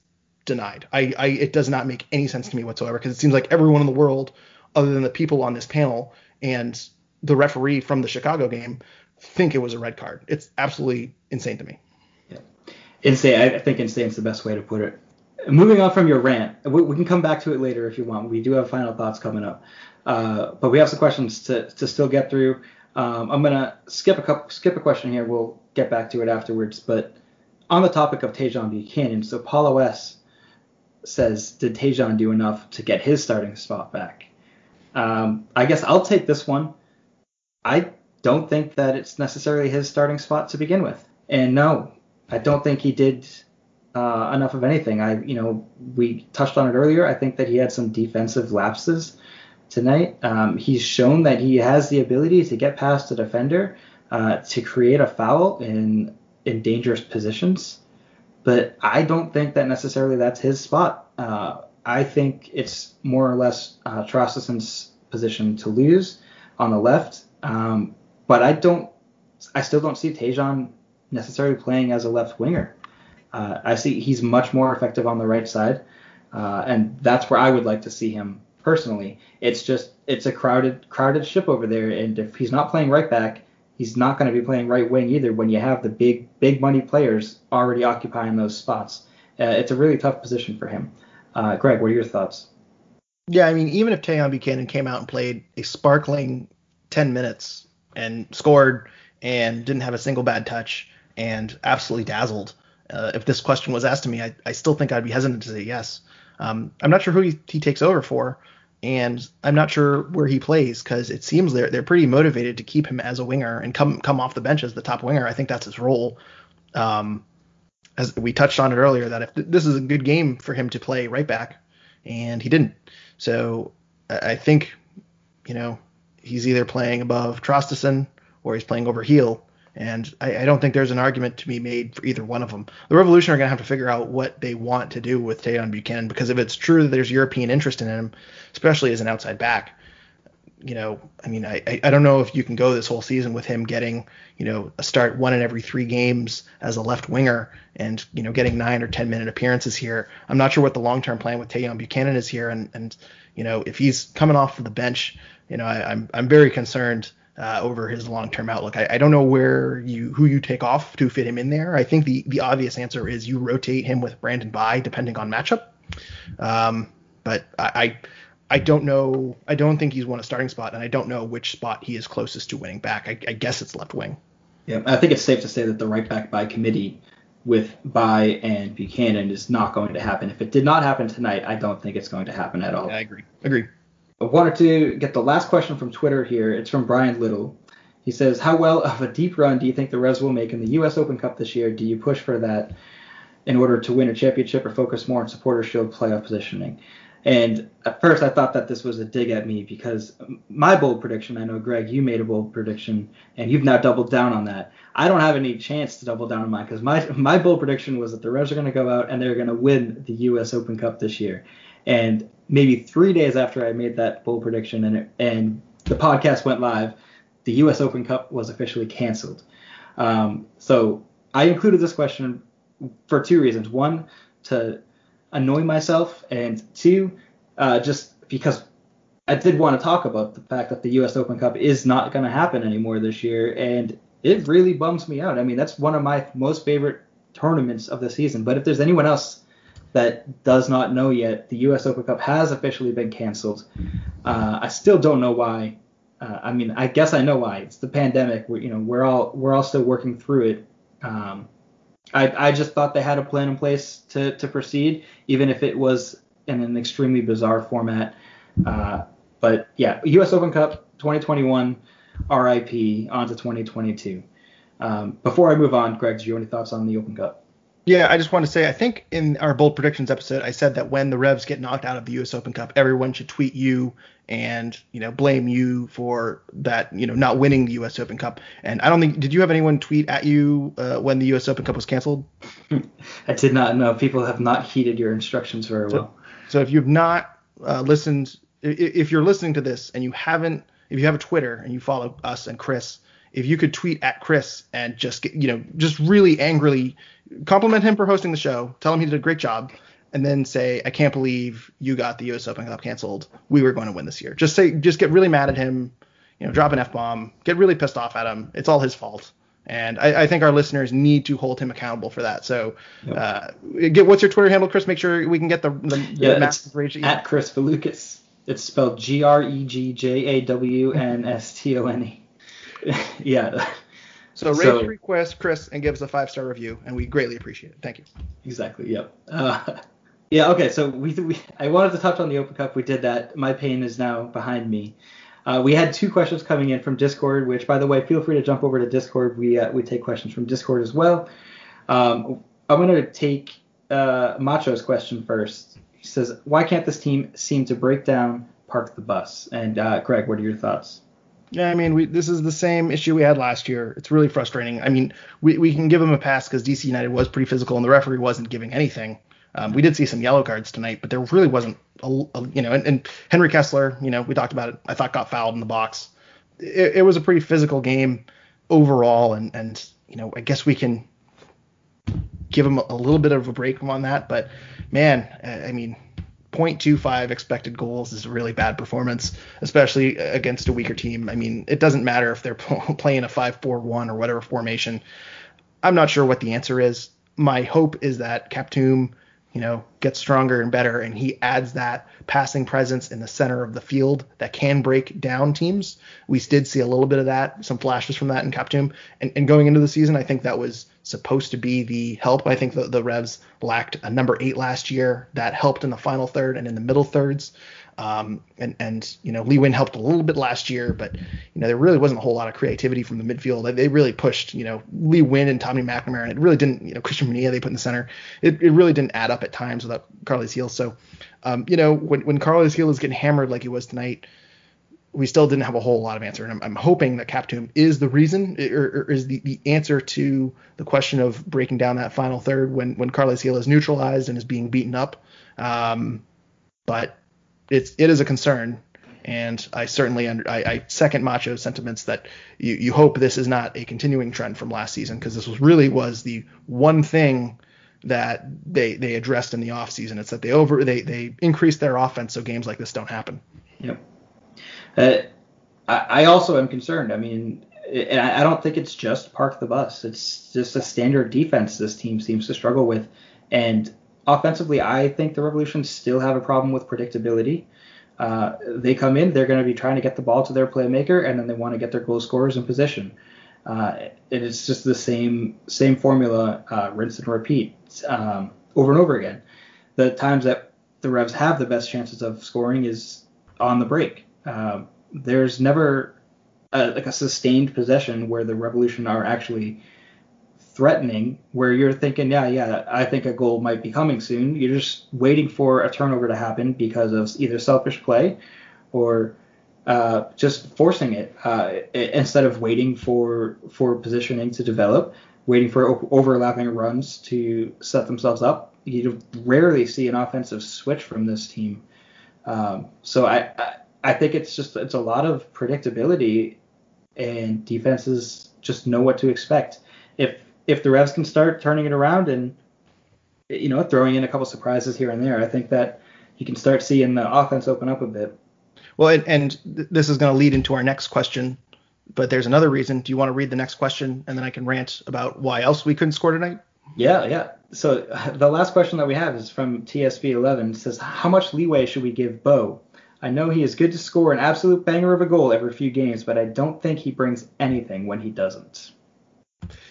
denied. I, I it does not make any sense to me whatsoever because it seems like everyone in the world, other than the people on this panel and the referee from the Chicago game, think it was a red card. It's absolutely insane to me. Yeah. Insane. I think insane is the best way to put it. Moving on from your rant, we, we can come back to it later if you want. We do have final thoughts coming up. Uh, but we have some questions to, to still get through. Um, I'm gonna skip a couple, skip a question here. We'll get back to it afterwards. But on the topic of Tajon Buchanan, so Paulo S says, did Tajon do enough to get his starting spot back? Um, I guess I'll take this one. I don't think that it's necessarily his starting spot to begin with, and no, I don't think he did uh, enough of anything. I, you know, we touched on it earlier. I think that he had some defensive lapses tonight. Um, he's shown that he has the ability to get past a defender, uh, to create a foul in in dangerous positions. But I don't think that necessarily that's his spot. Uh, I think it's more or less uh, position to lose on the left. Um, but I don't, I still don't see Tajon necessarily playing as a left winger. Uh, I see he's much more effective on the right side, uh, and that's where I would like to see him personally. It's just it's a crowded crowded ship over there, and if he's not playing right back, he's not going to be playing right wing either. When you have the big big money players already occupying those spots, uh, it's a really tough position for him. Uh, Greg, what are your thoughts? Yeah, I mean, even if Tajon Buchanan came out and played a sparkling 10 minutes and scored and didn't have a single bad touch and absolutely dazzled, uh, if this question was asked to me, I, I, still think I'd be hesitant to say yes. Um, I'm not sure who he, he takes over for, and I'm not sure where he plays because it seems they're they're pretty motivated to keep him as a winger and come come off the bench as the top winger. I think that's his role. Um, as we touched on it earlier, that if th- this is a good game for him to play right back, and he didn't. So I think, you know, he's either playing above Traustason or he's playing over Gil. And I, I, don't think there's an argument to be made for either one of them. The Revolution are going to have to figure out what they want to do with Tajon Buchanan because if it's true that there's European interest in him, especially as an outside back, you know, I mean, I, I don't know if you can go this whole season with him getting, you know, a start one in every three games as a left winger and, you know, getting nine or 10 minute appearances here. I'm not sure what the long term plan with Tajon Buchanan is here. And, and, you know, if he's coming off of the bench, you know, I, I'm, I'm very concerned uh, over his long-term outlook. I, I, don't know where you who you take off to fit him in there. I think the the obvious answer is you rotate him with Brandon Bye depending on matchup. Um, but I, I I don't know. I don't think he's won a starting spot, and I don't know which spot he is closest to winning back. I, I guess it's left wing. Yeah, I think it's safe to say that the right back by committee with Bye and Buchanan is not going to happen. If it did not happen tonight, I don't think it's going to happen at all. Yeah, I agree. Agree. I wanted to get the last question from Twitter here. It's from Brian Little. He says, "How well of a deep run do you think the Revs will make in the U.S. Open Cup this year? Do you push for that in order to win a championship, or focus more on Supporter Shield playoff positioning?" And at first, I thought that this was a dig at me because my bold prediction, I know, Greg, you made a bold prediction, and you've now doubled down on that. I don't have any chance to double down on mine because my, my bold prediction was that the Revs are going to go out and they're going to win the U.S. Open Cup this year. And maybe three days after I made that bold prediction and, it, and the podcast went live, the U.S. Open Cup was officially canceled. Um, so I included this question for two reasons. One, to annoy myself, and two, uh, just because I did want to talk about the fact that the U.S. Open Cup is not going to happen anymore this year, and it really bums me out. I mean, that's one of my most favorite tournaments of the season. But if there's anyone else that does not know yet, the U.S. Open Cup has officially been canceled. Uh, I still don't know why. Uh, I mean, I guess I know why. It's the pandemic. We're, you know, we're all we're all still working through it. Um, I, I just thought they had a plan in place to, to proceed, even if it was in an extremely bizarre format. Uh, but yeah, U.S. Open Cup 2021, RIP, on to 2022. Um, before I move on, Greg, do you have any thoughts on the Open Cup? Yeah, I just want to say I think in our bold predictions episode I said that when the Revs get knocked out of the U.S. Open Cup, everyone should tweet you and you know blame you for that you know not winning the U.S. Open Cup. And I don't think did you have anyone tweet at you uh, when the U.S. Open Cup was canceled? I did not know. People have not heeded your instructions very so, well. So if you've not uh, listened, if you're listening to this and you haven't, if you have a Twitter and you follow us and Kris, if you could tweet at Kris and just get, you know, just really angrily compliment him for hosting the show, tell him he did a great job, and then say, I can't believe you got the U.S. Open Cup canceled. We were going to win this year. Just say, just get really mad at him, you know, drop an f bomb, get really pissed off at him. It's all his fault. And I, I, think our listeners need to hold him accountable for that. So, yep. uh, get what's your Twitter handle, Kris? Make sure we can get the, the, yeah, the rage. At Kris Valukis. It's spelled G R E G J A W N S T O N E. yeah. So rate so, request Kris and give us a five star review, and we greatly appreciate it. Thank you. Exactly. Yep. Uh, yeah. Okay. So we, we I wanted to touch on the Open Cup. We did that. My pain is now behind me. Uh, we had two questions coming in from Discord, which, by the way, feel free to jump over to Discord. We uh, we take questions from Discord as well. Um, I'm going to take uh, Macho's question first. He says, "Why can't this team seem to break down, park the bus?" And uh, Greg, what are your thoughts? Yeah, I mean, we, this is the same issue we had last year. It's really frustrating. I mean, we, we can give them a pass because DC United was pretty physical and the referee wasn't giving anything. Um, we did see some yellow cards tonight, but there really wasn't, a, a, you know, and, and, Henry Kessler, you know, we talked about it. I thought got fouled in the box. It, it was a pretty physical game overall, and and you know, I guess we can give them a, a little bit of a break on that. But man, I mean, 0.25 expected goals is a really bad performance, especially against a weaker team. I mean, it doesn't matter if they're playing a 5-4-1 or whatever formation. I'm not sure what the answer is. My hope is that Kaptoum, you know, gets stronger and better, and he adds that passing presence in the center of the field that can break down teams. We did see a little bit of that, some flashes from that in Kaptoum. And, and going into the season, I think that was supposed to be the help. I think the, the Revs lacked a number eight last year that helped in the final third and in the middle thirds. Um, and and you know Lee Nguyen helped a little bit last year, but you know there really wasn't a whole lot of creativity from the midfield. They, really pushed you know Lee Nguyen and Tommy McNamara, and it really didn't you know Christian Mania they put in the center. It, it really didn't add up at times without Carles Gil. So um, you know when when Carles Gil is getting hammered like he was tonight, we still didn't have a whole lot of answer. And I'm, I'm hoping that Kaptoum is the reason or, or, is the, the answer to the question of breaking down that final third when, when Carles Gil is neutralized and is being beaten up. Um, but it's, it is a concern. And I certainly under, I, I second Macho's sentiments that you, you hope this is not a continuing trend from last season because this was really was the one thing that they they addressed in the offseason. It's that they over they they increased their offense so games like this don't happen. Yep. Uh, I, also am concerned. I mean, and I, I don't think it's just park the bus. It's just a standard defense this team seems to struggle with. And offensively, I think the Revolution still have a problem with predictability. Uh, they come in, they're going to be trying to get the ball to their playmaker, and then they want to get their goal scorers in position. Uh, and it's just the same same formula, uh, rinse and repeat, um, over and over again. The times that the Revs have the best chances of scoring is on the break. Um, there's never a, like a sustained possession where the Revolution are actually threatening where you're thinking, yeah, yeah, I think a goal might be coming soon. You're just waiting for a turnover to happen because of either selfish play or uh, just forcing it uh, instead of waiting for for positioning to develop, waiting for overlapping runs to set themselves up. You rarely see an offensive switch from this team. Um, so I, I I think it's just it's a lot of predictability, and defenses just know what to expect. If if the Revs can start turning it around and you know throwing in a couple surprises here and there, I think that you can start seeing the offense open up a bit. Well, and, and this is going to lead into our next question, but there's another reason. Do you want to read the next question and then I can rant about why else we couldn't score tonight? Yeah, yeah. So the last question that we have is from TSV11. It says, how much leeway should we give Bou? I know he is good to score an absolute banger of a goal every few games, but I don't think he brings anything when he doesn't.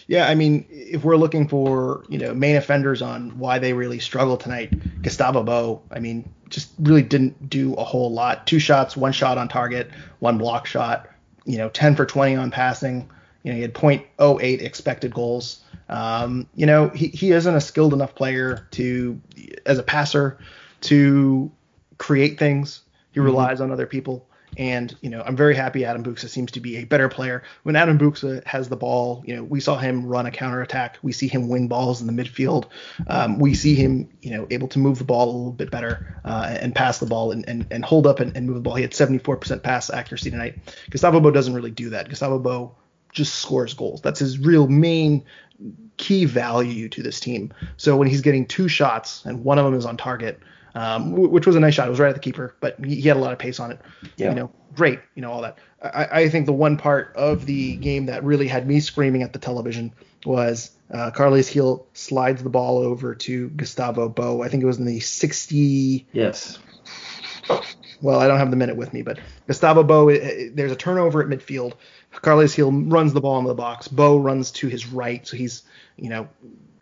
Yeah, I mean, if we're looking for you know main offenders on why they really struggle tonight, Gustavo Bou, I mean, just really didn't do a whole lot. Two shots, one shot on target, one block shot. You know, 10 for 20 on passing. You know, he had .08 expected goals. Um, you know, he, he isn't a skilled enough player to, as a passer, to create things. He mm-hmm. relies on other people. And, you know, I'm very happy Adam Buksa seems to be a better player. When Adam Buksa has the ball, you know, we saw him run a counterattack. We see him win balls in the midfield. Um, we see him, you know, able to move the ball a little bit better uh, and pass the ball and, and, and hold up and, and move the ball. He had 74% pass accuracy tonight. Gustavo Bou doesn't really do that. Gustavo Bou just scores goals. That's his real main key value to this team. So when he's getting two shots and one of them is on target, um, which was a nice shot. It was right at the keeper, but he, had a lot of pace on it. Yeah. You know, great. You know all that. I, I, think the one part of the game that really had me screaming at the television was uh, Carles Gil slides the ball over to Gustavo Bou. I think it was in the 60. Yes. Well, I don't have the minute with me, but Gustavo Bou, there's a turnover at midfield. Carles Gil runs the ball into the box. Bou runs to his right, so he's you know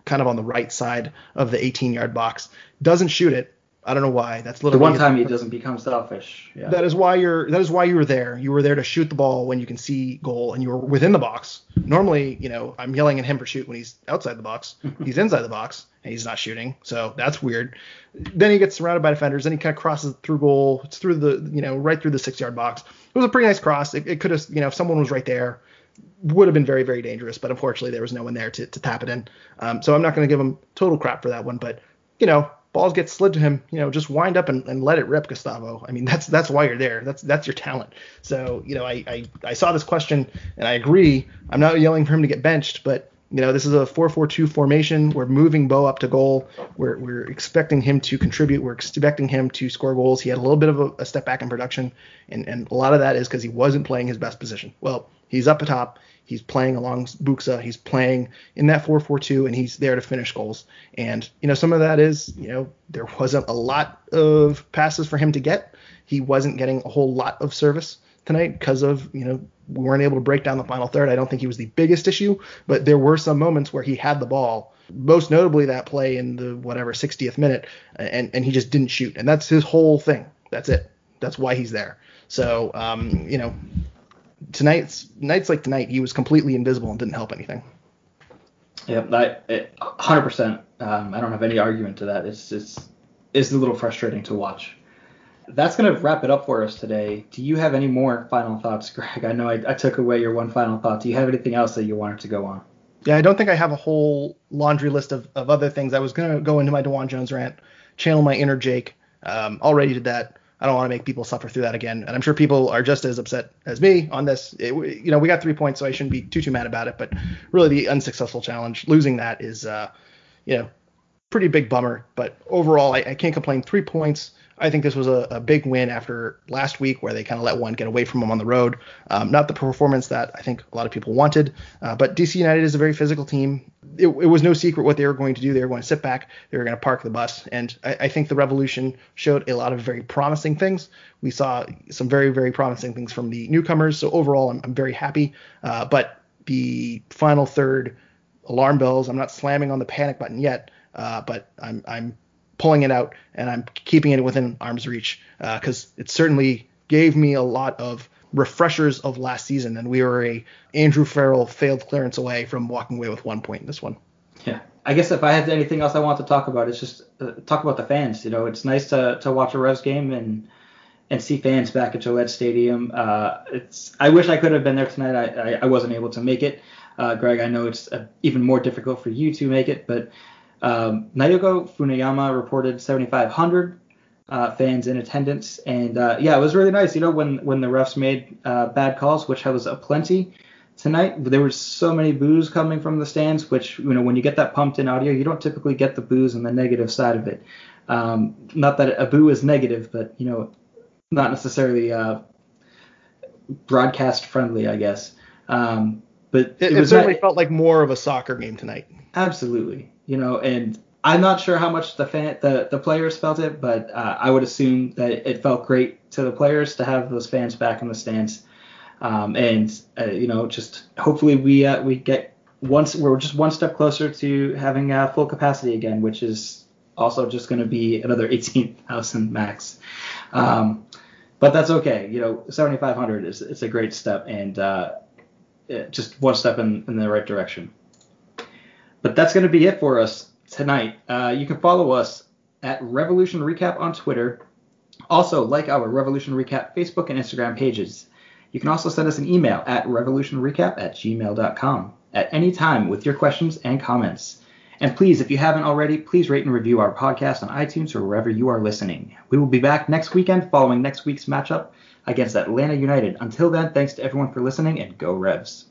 kind of on the right side of the 18 yard box. Doesn't shoot it, I don't know why. That's literally the one time he doesn't become selfish. Yeah. That is why you're. That is why you were there. You were there to shoot the ball when you can see goal, and you were within the box. Normally, you know, I'm yelling at him for shoot when he's outside the box. he's inside the box and he's not shooting, so that's weird. Then he gets surrounded by defenders. Then he kind of crosses through goal. It's through the, you know, right through the six yard box. It was a pretty nice cross. It, it could have, you know, if someone was right there, would have been very, very dangerous. But unfortunately, there was no one there to, to tap it in. Um, so I'm not going to give him total crap for that one. But you know, balls get slid to him, you know, just wind up and, and let it rip, Gustavo. I mean, that's that's why you're there. That's that's your talent. So, you know, I, I, I saw this question and I agree. I'm not yelling for him to get benched, but you know, this is a 4-4-2 formation. We're moving Bou up to goal. We're, we're expecting him to contribute. We're expecting him to score goals. He had a little bit of a, a step back in production, and, and a lot of that is because he wasn't playing his best position. Well, he's up atop. He's playing along Buksa. He's playing in that 4-4-2, and he's there to finish goals. And you know, some of that is, you know, there wasn't a lot of passes for him to get. He wasn't getting a whole lot of service tonight because of, you know, we weren't able to break down the final third. I don't think he was the biggest issue, but there were some moments where he had the ball. Most notably that play in the whatever 60th minute, and and he just didn't shoot. And that's his whole thing. That's it. That's why he's there. So, um, you know, tonight's nights like tonight, he was completely invisible and didn't help anything. Yeah, that hundred percent. Um, I don't have any argument to that. It's it's it's a little frustrating to watch. That's gonna wrap it up for us today. Do you have any more final thoughts, Greg? I know I, I took away your one final thought. Do you have anything else that you wanted to go on? Yeah, I don't think I have a whole laundry list of, of other things. I was gonna go into my DeJuan Jones rant, channel my inner Jake. Um, already did that. I don't want to make people suffer through that again. And I'm sure people are just as upset as me on this. It, you know, we got three points, so I shouldn't be too too mad about it. But really, the unsuccessful challenge, losing that is, uh, you know, pretty big bummer. But overall, I, I can't complain. Three points. I think this was a, a, big win after last week where they kind of let one get away from them on the road. Um, not the performance that I think a lot of people wanted, uh, but DC United is a very physical team. It, it, was no secret what they were going to do. They were going to sit back, they were going to park the bus, and I, I, think the Revolution showed a lot of very promising things. We saw some very, very promising things from the newcomers. So overall, I'm, I'm very happy. Uh, but the final third, alarm bells. I'm not slamming on the panic button yet, uh, but I'm I'm pulling it out and I'm keeping it within arm's reach because uh, it certainly gave me a lot of refreshers of last season, and we were a Andrew Farrell failed clearance away from walking away with one point in this one. Yeah, I guess if I had anything else I want to talk about, it's just uh, talk about the fans. You know, it's nice to to watch a Revs game and and see fans back at Gillette Stadium. Uh, it's I wish I could have been there tonight. I I, I wasn't able to make it. Uh, Greg, I know it's uh, even more difficult for you to make it, but um, Naoko Funayama reported 7,500 uh, fans in attendance, and uh, yeah, it was really nice. You know, when when the refs made uh, bad calls, which I was a plenty tonight, there were so many boos coming from the stands. Which you know, when you get that pumped in audio, you don't typically get the boos on the negative side of it. Um, not that a boo is negative, but you know, not necessarily uh, broadcast friendly, I guess. Um, but it, it, it certainly felt like more of a soccer game tonight. Absolutely you know, and I'm not sure how much the fan, the the players felt it, but uh, I would assume that it felt great to the players to have those fans back in the stands. Um, and uh, you know, just hopefully we uh, we get once we're just one step closer to having uh, full capacity again, which is also just going to be another 18,000 max. Um, but that's okay. You know, 7,500 is it's a great step and uh, just one step in, in the right direction. But that's going to be it for us tonight. Uh, you can follow us at Revolution Recap on Twitter. Also, like our Revolution Recap Facebook and Instagram pages. You can also send us an email at revolutionrecap at gmail.com at any time with your questions and comments. And please, if you haven't already, please rate and review our podcast on iTunes or wherever you are listening. We will be back next weekend following next week's matchup against Atlanta United. Until then, thanks to everyone for listening and go Revs.